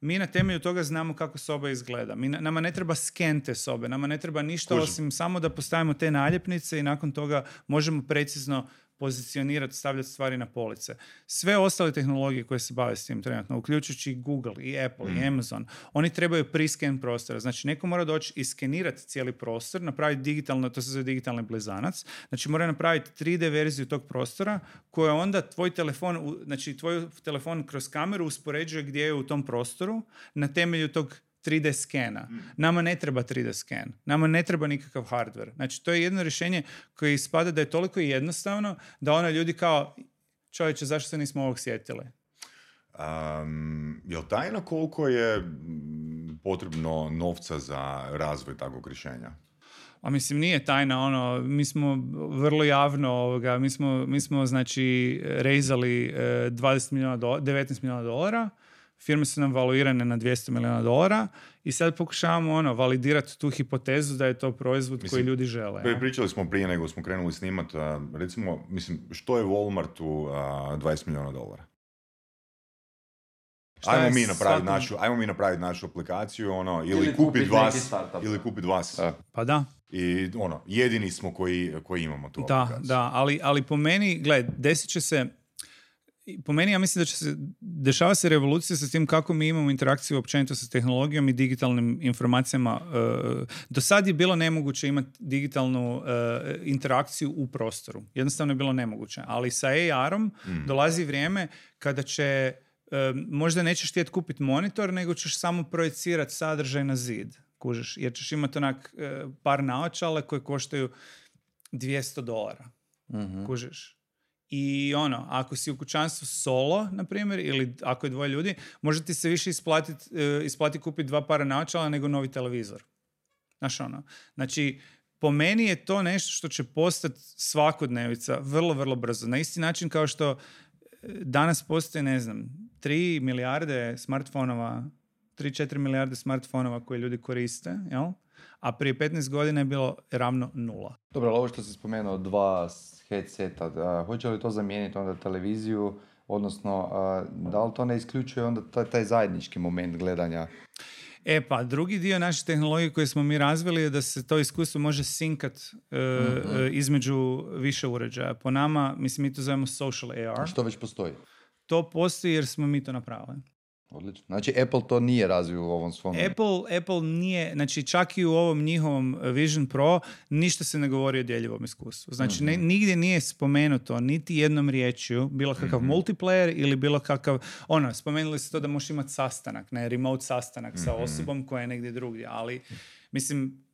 mi na temelju toga znamo kako soba izgleda. Mi, nama ne treba sken te sobe, nama ne treba ništa Kužim. osim samo da postavimo te naljepnice i nakon toga možemo precizno pozicionirati, stavljati stvari na police. Sve ostale tehnologije koje se bave s tim trenutno, uključujući i Google i Apple i Amazon, oni trebaju prisken prostora. Znači, neko mora doći i skenirati cijeli prostor, napraviti digitalno, to se zove digitalni blizanac, znači mora napraviti 3D verziju tog prostora koja onda tvoj telefon, znači tvoj telefon kroz kameru uspoređuje gdje je u tom prostoru na temelju tog 3D skena. Nama ne treba 3D sken. Nama ne treba nikakav hardware. Znači, to je jedno rješenje koje ispada da je toliko jednostavno da ono ljudi kao čovječe, zašto se nismo ovog sjetili? Um, jel tajna koliko je mm, potrebno novca za razvoj takvog rješenja? A mislim, nije tajna, ono, mi smo vrlo javno, ovoga, mi smo, mi smo znači, rezali e, 20 milijuna dolara, 19 milijuna dolara, firme su nam valuirane na 200 milijuna dolara i sad pokušavamo ono, validirati tu hipotezu da je to proizvod Mislim, koji ljudi žele. Pri- ja. Pričali smo prije nego smo krenuli snimat, a, recimo, mislim, što je Walmartu a, 20 milijuna dolara? Šta Ajmo mi, napraviti svakom- našu, ajmo mi napraviti našu aplikaciju, ono, ili, Ili kupit kupit neki vas, ili kupit vas. Da. Pa da. I ono, jedini smo koji, koji imamo tu Da, aplikaciju. da, ali, ali po meni, gledaj, desit će se, po meni ja mislim da će se, dešava se revolucija sa tim kako mi imamo interakciju općenito sa tehnologijom i digitalnim informacijama. E, do sad je bilo nemoguće imati digitalnu e, interakciju u prostoru. Jednostavno je bilo nemoguće. Ali sa AR-om dolazi vrijeme kada će e, možda nećeš htjeti kupiti monitor, nego ćeš samo projecirati sadržaj na zid. Kužiš, jer ćeš imati onak par naočale koje koštaju 200 dolara. Mhm. Kužiš. I ono, ako si u kućanstvu solo, na primjer, ili ako je dvoje ljudi, može ti se više isplati, isplati kupiti dva para naočala nego novi televizor. Znaš ono. Znači, po meni je to nešto što će postati svakodnevica vrlo, vrlo brzo. Na isti način kao što e, danas postoji, ne znam, 3 milijarde smartfonova, 3-4 milijarde smartfonova koje ljudi koriste, jel? A prije 15 godina je bilo ravno nula. Dobro, ali ovo što si spomenuo, dva headseta, a, hoće li to zamijeniti onda televiziju, odnosno a, da li to ne isključuje onda taj, taj zajednički moment gledanja? E pa, drugi dio naše tehnologije koje smo mi razvili je da se to iskustvo može sinkat e, Mhm. e, između više uređaja. Po nama, mislim, mi to zovemo social AR. Što već postoji? To postoji jer smo mi to napravili. Odlično. Znači Apple to nije razvio u ovom svom... Apple, Apple nije, znači čak i u ovom njihovom Vision Pro ništa se ne govori o djeljivom iskustvu. Znači ne- nigdje nije spomenuto niti jednom riječju bilo kakav multiplayer ili bilo kakav, ono, spomenuli ste to da možeš imati sastanak, ne, remote sastanak sa osobom koja je negdje drugdje, ali mislim,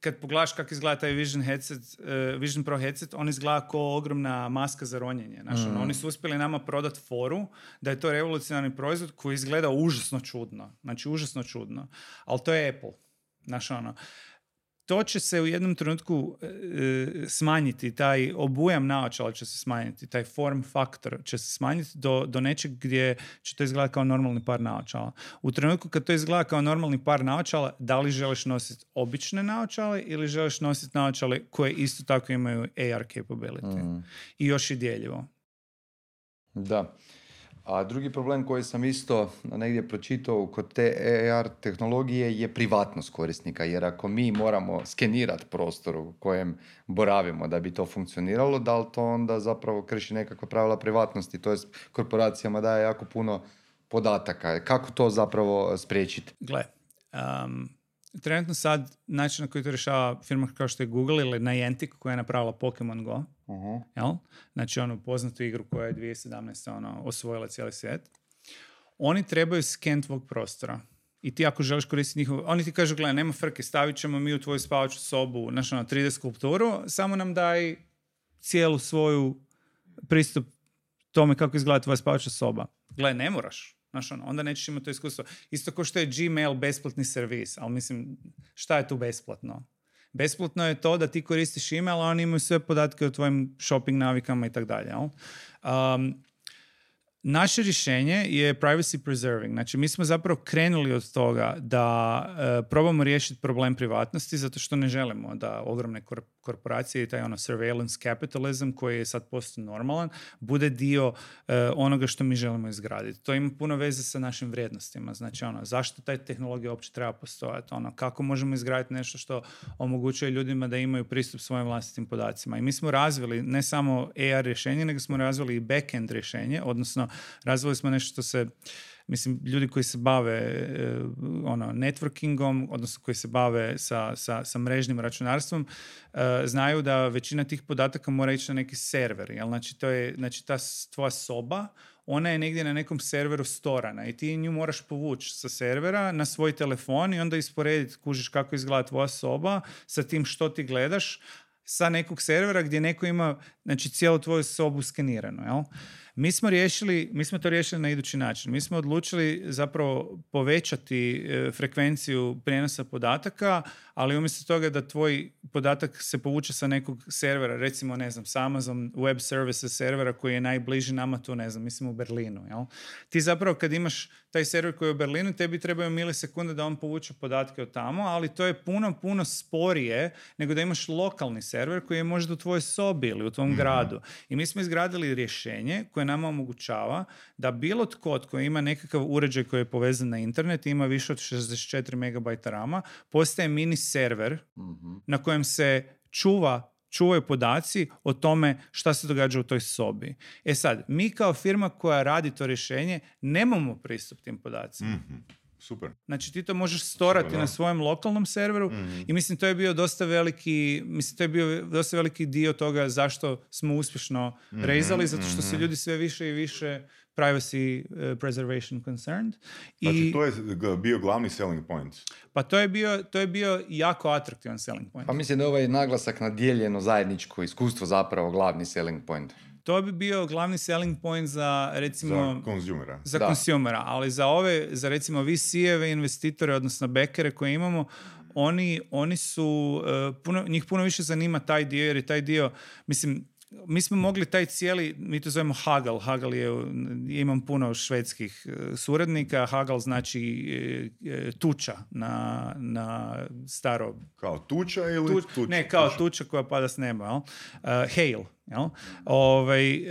kad pogledaš kako izgleda taj Vision headset, eh, Vision Pro headset, on izgleda kao ogromna maska za ronjenje. Znaš, ono, oni su uspjeli nama prodat foru da je to revolucionarni proizvod koji izgleda užasno čudno. Znači, užasno čudno. Ali to je Apple. Znaš, ono, to će se u jednom trenutku e, e, smanjiti, taj obujam naočala će se smanjiti, taj form faktor će se smanjiti do, do nečeg gdje će to izgledati kao normalni par naočala. U trenutku kad to izgleda kao normalni par naočala, da li želiš nositi obične naočale ili želiš nositi naočale koje isto tako imaju AR capability. I još i djeljivo. Da. A drugi problem koji sam isto negdje pročitao kod te AR tehnologije je privatnost korisnika, jer ako mi moramo skenirati prostor u kojem boravimo da bi to funkcioniralo, da li to onda zapravo krši nekakva pravila privatnosti, to jest korporacijama daje jako puno podataka. Kako to zapravo spriječiti? Gle, um, trenutno sad način na koji to rješava firma kao što je Google ili Niantic koja je napravila Pokemon Go, Uh-huh. jel? Znači onu poznatu igru koja je 2017. Ono, osvojila cijeli svijet. Oni trebaju sken tvog prostora. I ti ako želiš koristiti njihov... Oni ti kažu, gledaj, nema frke, stavit ćemo mi u tvoju spavaču sobu naš, ono, 3D skulpturu, samo nam daj cijelu svoju pristup tome kako izgleda tvoja spavača soba. Gle, ne moraš. Znaš, ono, onda nećeš imati to iskustvo. Isto kao što je Gmail besplatni servis, ali mislim, šta je tu besplatno? Besplatno je to da ti koristiš email, a oni imaju sve podatke o tvojim shopping navikama i tako dalje. Naše rješenje je privacy preserving. Znači, mi smo zapravo krenuli od toga da e, probamo riješiti problem privatnosti zato što ne želimo da ogromne korporacije i taj ono surveillance capitalism koji je sad postao normalan bude dio e, onoga što mi želimo izgraditi. To ima puno veze sa našim vrijednostima. Znači, ono, zašto taj tehnologija uopće treba postojati? Ono, kako možemo izgraditi nešto što omogućuje ljudima da imaju pristup svojim vlastitim podacima. I mi smo razvili ne samo AR rješenje, nego smo razvili i backend rješenje, odnosno razvili smo nešto što se mislim, ljudi koji se bave e, ono, networkingom, odnosno koji se bave sa, sa, sa mrežnim računarstvom, e, znaju da većina tih podataka mora ići na neki server. Jel? Znači, to je, znači, ta tvoja soba, ona je negdje na nekom serveru storana i ti nju moraš povući sa servera na svoj telefon i onda isporediti, kužiš kako izgleda tvoja soba sa tim što ti gledaš sa nekog servera gdje neko ima znači, cijelu tvoju sobu skeniranu. Jel? Mi smo riješili, mi smo to riješili na idući način. Mi smo odlučili zapravo povećati e, frekvenciju prijenosa podataka, ali umjesto toga da tvoj podatak se povuče sa nekog servera, recimo, ne znam, sa Amazon Web Services servera koji je najbliži nama tu, ne znam, mislim u Berlinu, jel? Ti zapravo kad imaš taj server koji je u Berlinu, tebi trebaju milisekunde da on povuče podatke od tamo, ali to je puno, puno sporije nego da imaš lokalni server koji je možda u tvojoj sobi ili u tvom gradu. I mi smo izgradili rješenje koje nama omogućava da bilo tko tko ima nekakav uređaj koji je povezan na internet i ima više od 64 MB rama, postaje mini server na kojem se čuva čuvaju podaci o tome šta se događa u toj sobi. E sad, mi kao firma koja radi to rješenje nemamo pristup tim podacima. Mhm. Super. Znači ti to možeš storati Super, na svojem lokalnom serveru i mislim to je bio dosta veliki, mislim to je bio dosta veliki dio toga zašto smo uspješno rezali, zato što su ljudi sve više i više privacy eh, preservation concerned. Znači, I, to je bio glavni selling point. pa to je, bio, to je bio jako atraktivan selling point. Pa mislim da je ovaj naglasak na dijeljeno zajedničko iskustvo zapravo glavni selling point. To bi bio glavni selling point za recimo Za konzumera. za Da. consumera, ali za ove, za recimo VC-eve investitore, odnosno bekere koje imamo, oni, oni su, uh, puno, njih puno više zanima taj dio, jer je taj dio, mislim, mi smo mogli taj cijeli, mi to zovemo Hagel, Hagel je, imam puno švedskih e, suradnika, Hagel znači e, e, tuča na, na staro... Kao tuča ili tuča? Ne, kao tuča. koja pada s neba, jel? hail, jel? Ovaj,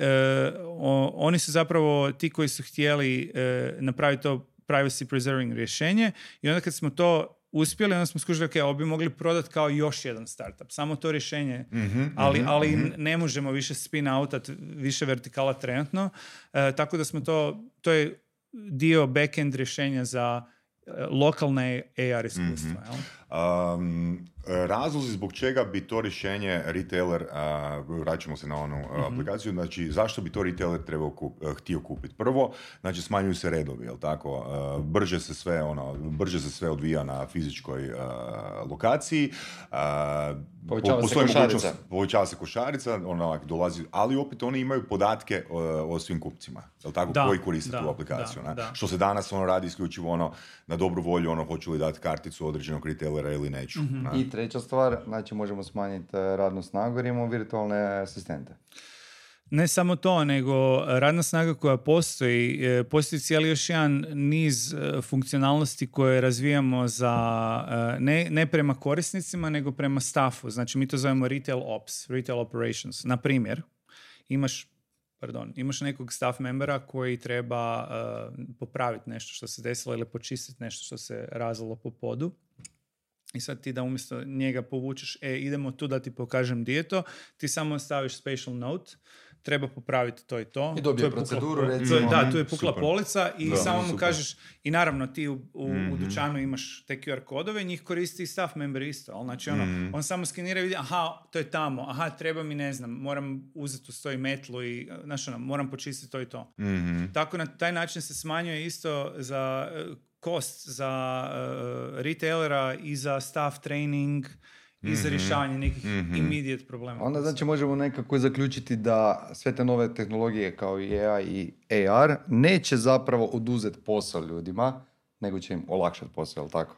oni su zapravo ti koji su htjeli napraviti to privacy preserving rješenje i onda kad smo to uspjeli, onda smo skužili, ok, ovo bi mogli prodati kao još jedan startup. Samo to rješenje, mhm, ali, mhm, ali mhm. ne možemo više spin outat više vertikala trenutno. E, tako da smo to, to je dio backend rješenja za e, lokalne AR iskustva. Um, razlozi zbog čega bi to rješenje retailer, uh, vraćamo se na onu mm aplikaciju, znači zašto bi to retailer trebao kup, uh, htio kupiti? Prvo, znači smanjuju se redovi, jel tako? Uh, brže se sve ono, brže se sve odvija na fizičkoj lokaciji. Povećava se košarica. Povećava se košarica, ona dolazi, ali opet oni imaju podatke o, o svim kupcima, jel tako? Da, koji koriste tu aplikaciju. Da, Što se danas ono radi isključivo ono, na dobru volju, ono, hoću li dati karticu određenog retailera ili neću. mm I treća stvar, znači možemo smanjiti e, radnu snagu jer imamo virtualne asistente. Ne samo to, nego radna snaga koja postoji, e, postoji cijeli još jedan niz e, funkcionalnosti koje razvijamo za, ne, ne prema korisnicima, nego prema staffu. Znači mi to zovemo retail ops, retail operations. Na primjer, imaš pardon, imaš nekog staff membera koji treba popraviti nešto što se desilo ili počistiti nešto što se razilo po podu i sad ti da umjesto njega povučeš, e, idemo tu da ti pokažem di je to, ti samo staviš special note, treba popraviti to i to. I dobije proceduru, recimo. da, tu je pukla polica i samo mu kažeš, i naravno ti u, u, mhm. dućanu imaš te QR kodove, njih koristi i staff member isto. Ali znači ono, mhm. on samo skenira i vidi, aha, to je tamo, aha, treba mi, ne znam, moram uzeti u stoji metlu i, znači ono, moram počistiti to i to. mm Tako na taj način se smanjuje isto za kost za uh, retailera i za staff training i za mhm. rješavanje nekih mm-hmm. immediate problema. Onda znači možemo nekako zaključiti da sve te nove tehnologije kao i AI i AR neće zapravo oduzeti posao ljudima, nego će im olakšati posao, jel tako?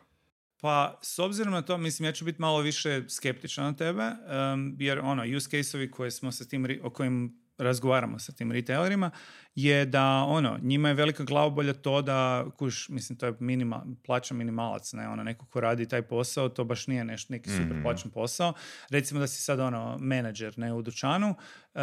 Pa, s obzirom na to, mislim, ja ću biti malo više skeptičan na tebe, um, jer ono, use case-ovi koje smo sa tim, o kojim razgovaramo sa tim retailerima, je da ono, njima je velika glavobolja to da, kuš, mislim, to je minima, plaća minimalac, ne, ono, neko ko radi taj posao, to baš nije nešto, neki super mhm. plaćan posao. Recimo da si sad, ono, menadžer, ne, u dućanu, uh,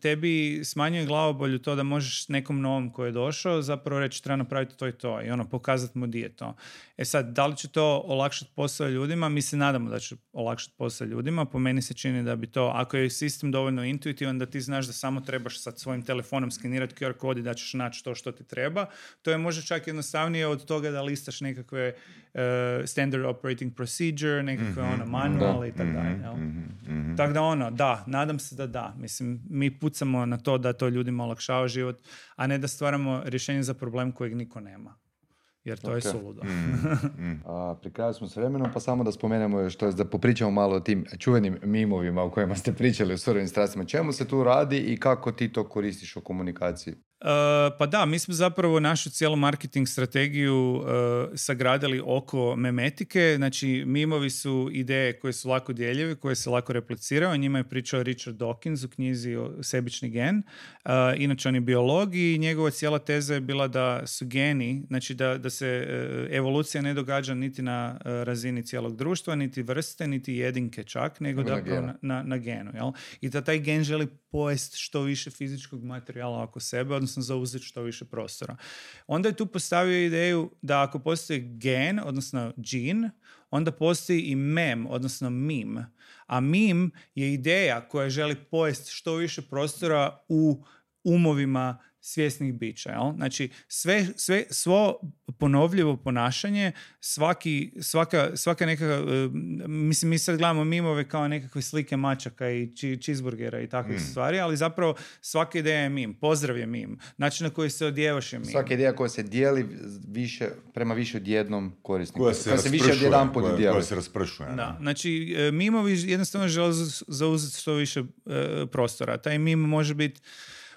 tebi smanjuje glavobolju to da možeš nekom novom koji je došao zapravo reći treba napraviti to i to i ono, pokazati mu di je to. E sad, da li će to olakšati posao ljudima? Mi se nadamo da će olakšati posao ljudima. Po meni se čini da bi to, ako je sistem dovoljno intuitivan, da ti znaš da samo trebaš sa svojim telefonom skenirati QR kod i da ćeš naći to što ti treba. To je možda čak jednostavnije od toga da listaš nekakve uh, standard operating procedure, nekakve mm-hmm, ono manual i tako dalje. Mm-hmm, mm-hmm. Tako da ono, da, nadam se da da. Mislim, mi pucamo na to da to ljudima olakšava život, a ne da stvaramo rješenje za problem kojeg niko nema jer to okay. je suludo. mm, mm. A, pri kraju smo s vremenom, pa samo da spomenemo još, to je da popričamo malo o tim čuvenim mimovima o kojima ste pričali u surovim strastima. Čemu se tu radi i kako ti to koristiš u komunikaciji? Uh, pa da, mi smo zapravo našu cijelu marketing strategiju uh, sagradili oko memetike. Znači, mimovi su ideje koje su lako dijeljive, koje se lako repliciraju. O njima je pričao Richard Dawkins u knjizi o sebični gen. Uh, inače, on je biolog i njegova cijela teza je bila da su geni, znači da, da se evolucija ne događa niti na razini cijelog društva, niti vrste, niti jedinke čak, nego da na, na, na, genu. Jel? I da taj gen želi pojest što više fizičkog materijala oko sebe, odnosno odnosno zauzeti što više prostora. Onda je tu postavio ideju da ako postoji gen, odnosno gene, onda postoji i mem, odnosno meme. A meme je ideja koja želi pojesti što više prostora u umovima svjesnih bića. Jel? Znači, sve, sve, svo ponovljivo ponašanje, svaki, svaka, svaka neka, e, mislim, mi sad gledamo mimove kao nekakve slike mačaka i cheeseburgera i takvih mm. stvari, ali zapravo svaka ideja je mim, pozdrav je mim, način na koji se odjevaš je mim. Svaka ideja koja se dijeli više, prema više od jednom korisniku. Koja se, koja se više od jedan put koja, koja se raspršuje. Da, znači, e, mimovi jednostavno žele zauzeti što više e, prostora. Taj mim može biti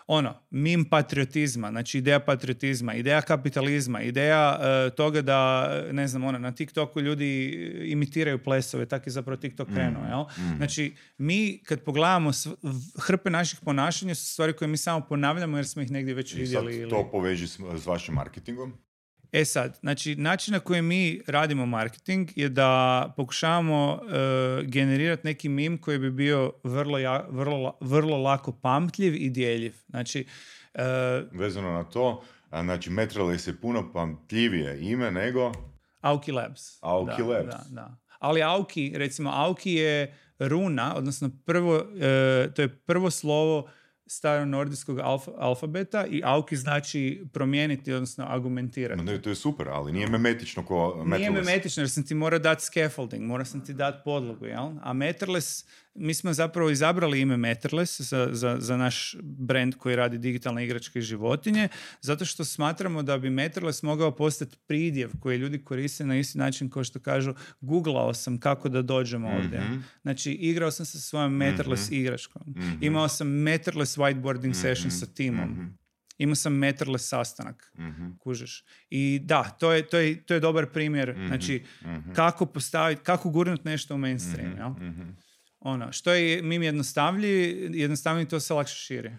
ono, mim patriotizma, znači ideja patriotizma, ideja kapitalizma, ideja e, toga da, ne znam, ono, na TikToku ljudi imitiraju plesove, tako je zapravo TikTok krenuo, jel? Znači, mi kad pogledamo sv- hrpe naših ponašanja su stvari koje mi samo ponavljamo jer smo ih negdje već I sad vidjeli. ili... to poveži s, s vašim marketingom. E sad, znači način na koji mi radimo marketing je da pokušavamo e, generirati neki mim koji bi bio vrlo, ja- vrlo, vrlo lako pamtljiv i dijeljiv. Znači, e, Vezano na to, a, znači Metreless je puno pamtljivije ime nego... Auki Labs. Auki da, Labs. Da, da. Ali Auki, recimo Auki je runa, odnosno prvo, e, to je prvo slovo staronordijskog alfa, alfabeta i Auki znači promijeniti, odnosno argumentirati. No, ne, to je super, ali nije memetično ko Nije Metreless. memetično jer sam ti morao dati scaffolding, morao sam ti dati podlogu, jel? A Meterless, mi smo zapravo izabrali ime Meterless za, za, za naš brand koji radi digitalne igračke i životinje, zato što smatramo da bi Meterless mogao postati pridjev koji ljudi koriste na isti način kao što kažu googlao sam kako da dođem ovdje. Znači, igrao sam sa svojom Meterless igračkom. Imao sam Whiteboarding session sa timom. Imao sam Meterless sastanak kužiš. I da, to je, to je, to je dobar primjer, znači, kako postaviti, kako gurnut nešto u mainstream, jel? Ono, što je mim jednostavniji, jednostavniji to se lakše širi.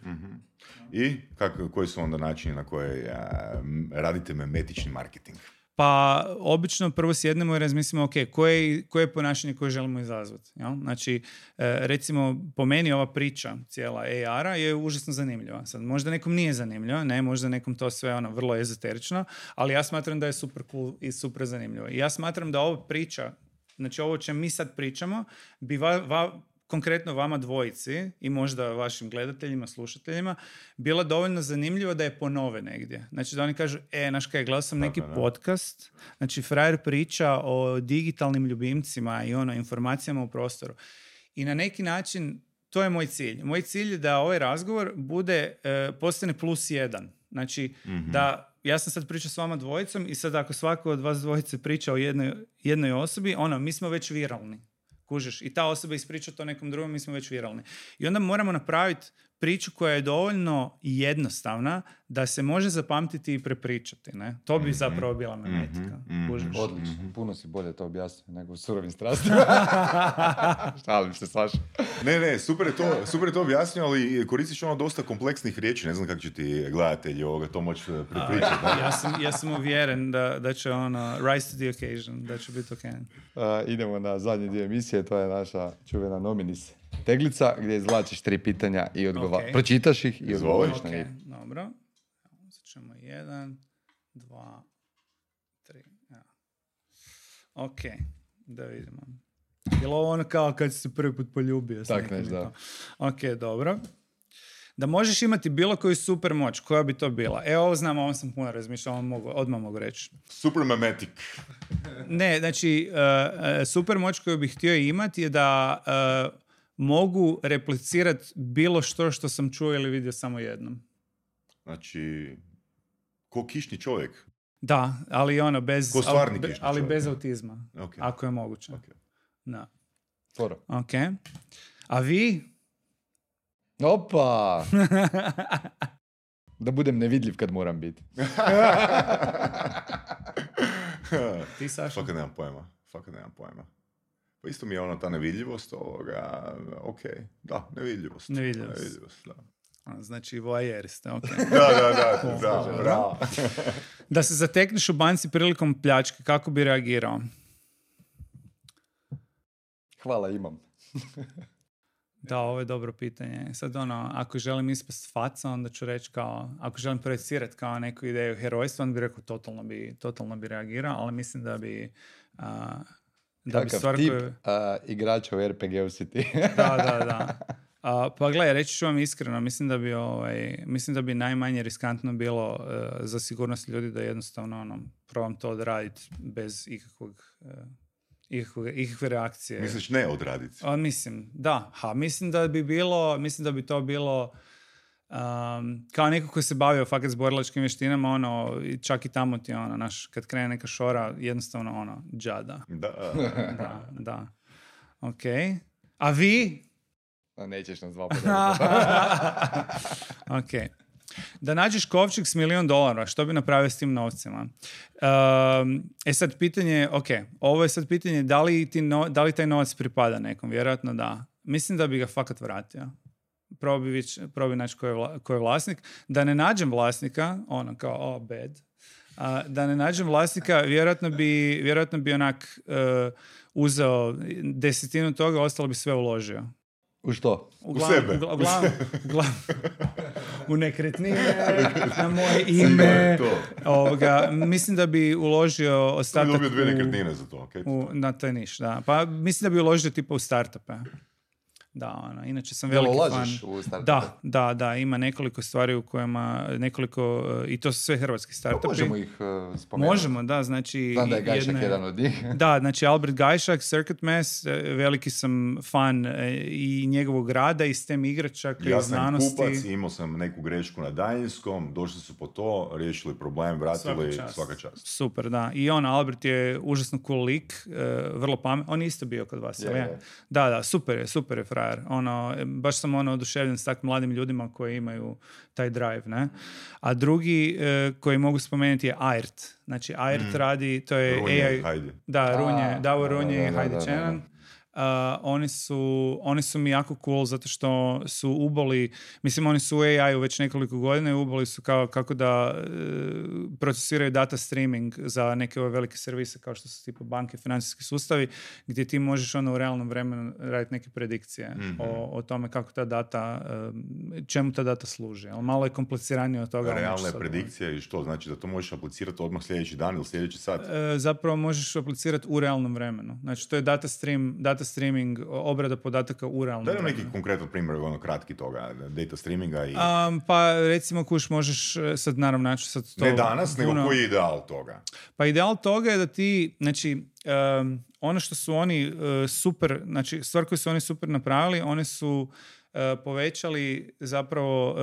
I kako, koji su onda načini na koje a, radite memetični marketing? Pa obično prvo sjednemo i razmislimo ok, koje, je- koje je ponašanje koje želimo izazvati. Jel? Znači, e, recimo po meni ova priča cijela AR-a je užasno zanimljiva. Sad, možda nekom nije zanimljiva, ne, možda nekom to sve ono vrlo ezoterično, ali ja smatram da je super cool i super zanimljivo. I ja smatram da ova priča, znači ovo o čem mi sad pričamo, bi va, va- konkretno vama dvojici i možda vašim gledateljima, slušateljima, bila dovoljno zanimljiva da je ponove negdje. Znači da oni kažu, e, naš kaj, gledao sam neki podcast, znači frajer priča o digitalnim ljubimcima i ono, informacijama u prostoru. I na neki način, to je moj cilj. Moj cilj je da ovaj razgovor bude, e, postane plus jedan. Znači, da ja sam sad pričao s vama dvojicom i sad ako svako od vas dvojice priča o jednoj, jednoj osobi, ono, mi smo već viralni. Kužiš? I ta osoba ispriča to nekom drugom, mi smo već viralni. I onda moramo napraviti priču koja je dovoljno jednostavna da se može zapamtiti i prepričati. Ne? To bi zapravo bila memetika. Kužiš? Odlično, puno si bolje to objasnio nego u surovim strastima. Šalim se, Saša. Ne, ne, super je to, super je to objasnio, ali koristiš ono dosta kompleksnih riječi, ne znam kako će ti gledatelji ovoga to moći e, prepričati. da? Ja sam, ja sam uvjeren da, da će ono rise to the occasion, da će biti ok. Uh, idemo na zadnji dio emisije, to je naša čuvena nominis teglica, gdje izvlačiš tri pitanja i odgova... Ok. pročitaš ih i odgovoriš Ok, na njih. dobro. Uzet ćemo jedan, dva, tri. Evo. Ok, da vidimo. Je li ovo ono kao kad si se prvi put poljubio? Tak neš, da. Ok, dobro. Da možeš imati bilo koju super moć, koja bi to bila? E, ovo znam, ovo sam puno razmišljao, mogu, odmah mogu reći. Super memetik. Ne, znači, uh, uh, super moć koju bih htio imati je da uh, mogu replicirati bilo što što sam čuo ili vidio samo jednom. Znači, ko kišni čovjek. Da, ali ono bez, Ko stvarni ali, ali bez autizma, Ok. ako je moguće. Ok. Da. Ok. A vi? Opa! da budem nevidljiv kad moram biti. Ti, Saša? Fakat nemam pojma. Fakat nemam pojma. Pa isto mi je ona ta nevidljivost ovoga, ok, da, nevidljivost. Nevidljivost. Nevidljivost, da. A, Znači, voajer ste, ok. Da, da, da, da, bravo. Da se zatekneš u banci prilikom pljačke, kako bi reagirao? Hvala, imam. Da, ovo je dobro pitanje. Sad ono, ako želim ispast faca, onda ću reći kao, ako želim projecirati kao neku ideju herojstva, onda bi rekao totalno bi, totalno bi reagirao, ali mislim da bi, a, da bi stvar tip koju- a, igrača u RPG-u si ti. Da, da, da. A, pa gle, reći ću vam iskreno, mislim da bi, ovaj, mislim da bi najmanje riskantno bilo e, za sigurnost ljudi da jednostavno ono, probam to odraditi bez ikakvog, e, ikakvog, ikakve reakcije. Misliš ne odraditi? A, mislim, da. Ha, mislim da bi bilo, mislim da bi to bilo um, kao neko ko se bavio fakat s borilačkim vještinama, ono, čak i tamo ti ono, naš, kad krene neka šora, jednostavno ono, džada. Da. Da, da. Ok. A vi? A nećeš nas dva ok. Da nađeš kovčeg s milion dolara, što bi napravio s tim novcima? Um, e sad pitanje, ok, ovo je sad pitanje da li, ti no, da li taj novac pripada nekom, vjerojatno da. Mislim da bi ga fakat vratio. Probi, probi naći ko je, vla, ko je vlasnik. Da ne nađem vlasnika, ono kao, oh, bad. A, da ne nađem vlasnika, vjerojatno bi, vjerojatno bi onak uh, uzeo desetinu toga, ostalo bi sve uložio. U što? U, sebe. u nekretnine, na moje ime. Ovoga, mislim da bi uložio ostatak... Dobio dvije nekretnine za to, okay. u, na to je niš, da. Pa mislim da bi uložio tipa u startupe. Da, ono, inače sam veliki fan. u Da, da, da, ima nekoliko stvari u kojima, nekoliko, eh, i to su sve hrvatski startupi. možemo ih uh, spomenuti. Možemo, da, znači... Znam da je Gajšak jedne, jedan od njih. da, znači Albert Gajšak, Circuit Mass, eh, veliki sam fan i njegovog rada i STEM igračaka ja i znanosti. Ja sam kupac, imao sam neku grešku na daljinskom, došli su po to, riješili problem, vratili svaka čast. Svaka čast. Super, da. I on, Albert je užasno cool lik, vrlo pamet. On je isto bio kod vas, je, je. Da, da, super je, super je frajer. Ono, baš sam ono oduševljen s takvim mladim ljudima koji imaju taj drive, ne? A drugi e, koji mogu spomenuti je AIRT. Znači, AIRT mm. radi, to je Runje, AI... Hajde. Da, Runje, Davor Runje i Hajde Čenan oni, su, oni su mi jako cool zato što su uboli, mislim oni su u AI-u već nekoliko godina i uboli su kao, kako da e, procesiraju data streaming za neke ove velike servise kao što su tipa banke, financijski sustavi, gdje ti možeš ono u realnom vremenu raditi neke predikcije mm-hmm. o, o tome kako ta data, e, čemu ta data služi. Ali malo je kompliciranije od toga. Realne predikcije i što? Znači da to možeš aplicirati odmah sljedeći dan ili sljedeći sat? E, zapravo možeš aplicirati u realnom vremenu. Znači to je data stream, data streaming, obrada podataka u realnom Da je neki konkretan primjer, ono kratki toga, data streaminga i... Um, pa recimo kuš možeš, e, sad naravno naći sad to... Ne danas, puno... nego koji je ideal toga? Pa ideal toga je da ti, znači, um, ono što su oni uh, super, znači stvar koju su oni super napravili, oni su uh, povećali zapravo uh,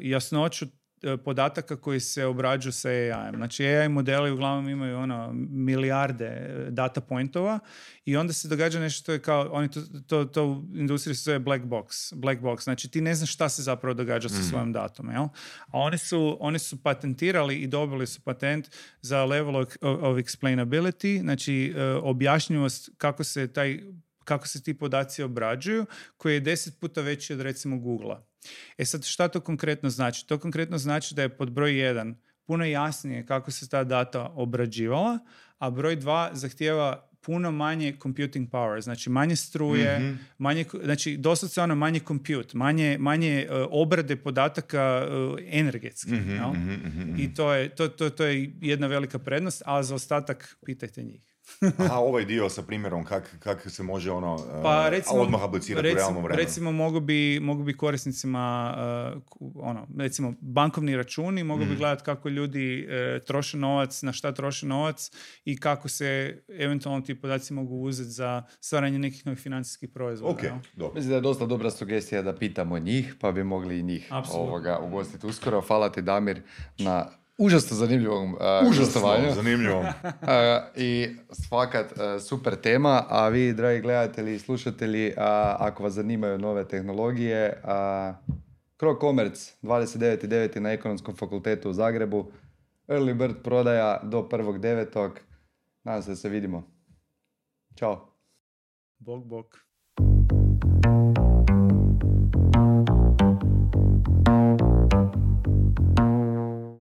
jasnoću E, podataka koji se obrađuju sa AI. Znači AI modeli uglavnom imaju ono milijarde e, data pointova i onda se događa nešto što je kao, oni to, to, to u industriji se zove black box. Black box. Znači ti ne znaš šta se zapravo događa sa mhm. svojom datom. Jel? A oni su, oni su patentirali i dobili su patent za level of, of explainability, znači uh, objašnjivost kako se taj kako se ti podaci obrađuju, koji je deset puta veći od recimo Google-a. E sad šta to konkretno znači? To konkretno znači da je pod broj 1 puno jasnije kako se ta data obrađivala, a broj 2 zahtijeva puno manje computing power, znači manje struje, mm manje, znači doslovce ono manje compute, manje, manje uh, obrade podataka uh, energetski. mm I to je, to, to, to je jedna velika prednost, a za ostatak pitajte njih. A ovaj dio sa primjerom kak, kak se može ono pa, recimo, odmah aplicirati recimo, u realnom vremenu. Recimo mogu bi, mogu bi korisnicima uh, ono, recimo bankovni računi, mogu mm. bi gledati kako ljudi uh, troše novac, na šta troše novac i kako se eventualno ti podaci mogu uzeti za stvaranje nekih novih financijskih proizvoda. Okay, dobro. Mislim da je dosta dobra sugestija da pitamo njih, pa bi mogli i njih ovoga, ugostiti uskoro. Hvala ti Damir na užasno zanimljivom uh, Užasno zanimljivom. uh, I svakat uh, super tema, a vi, dragi gledatelji i slušatelji, uh, ako vas zanimaju nove tehnologije, uh, Krog Commerce 29.9. na Ekonomskom fakultetu u Zagrebu, Early Bird prodaja do 1.9. Nadam se da se vidimo. Ćao. Bog, bog.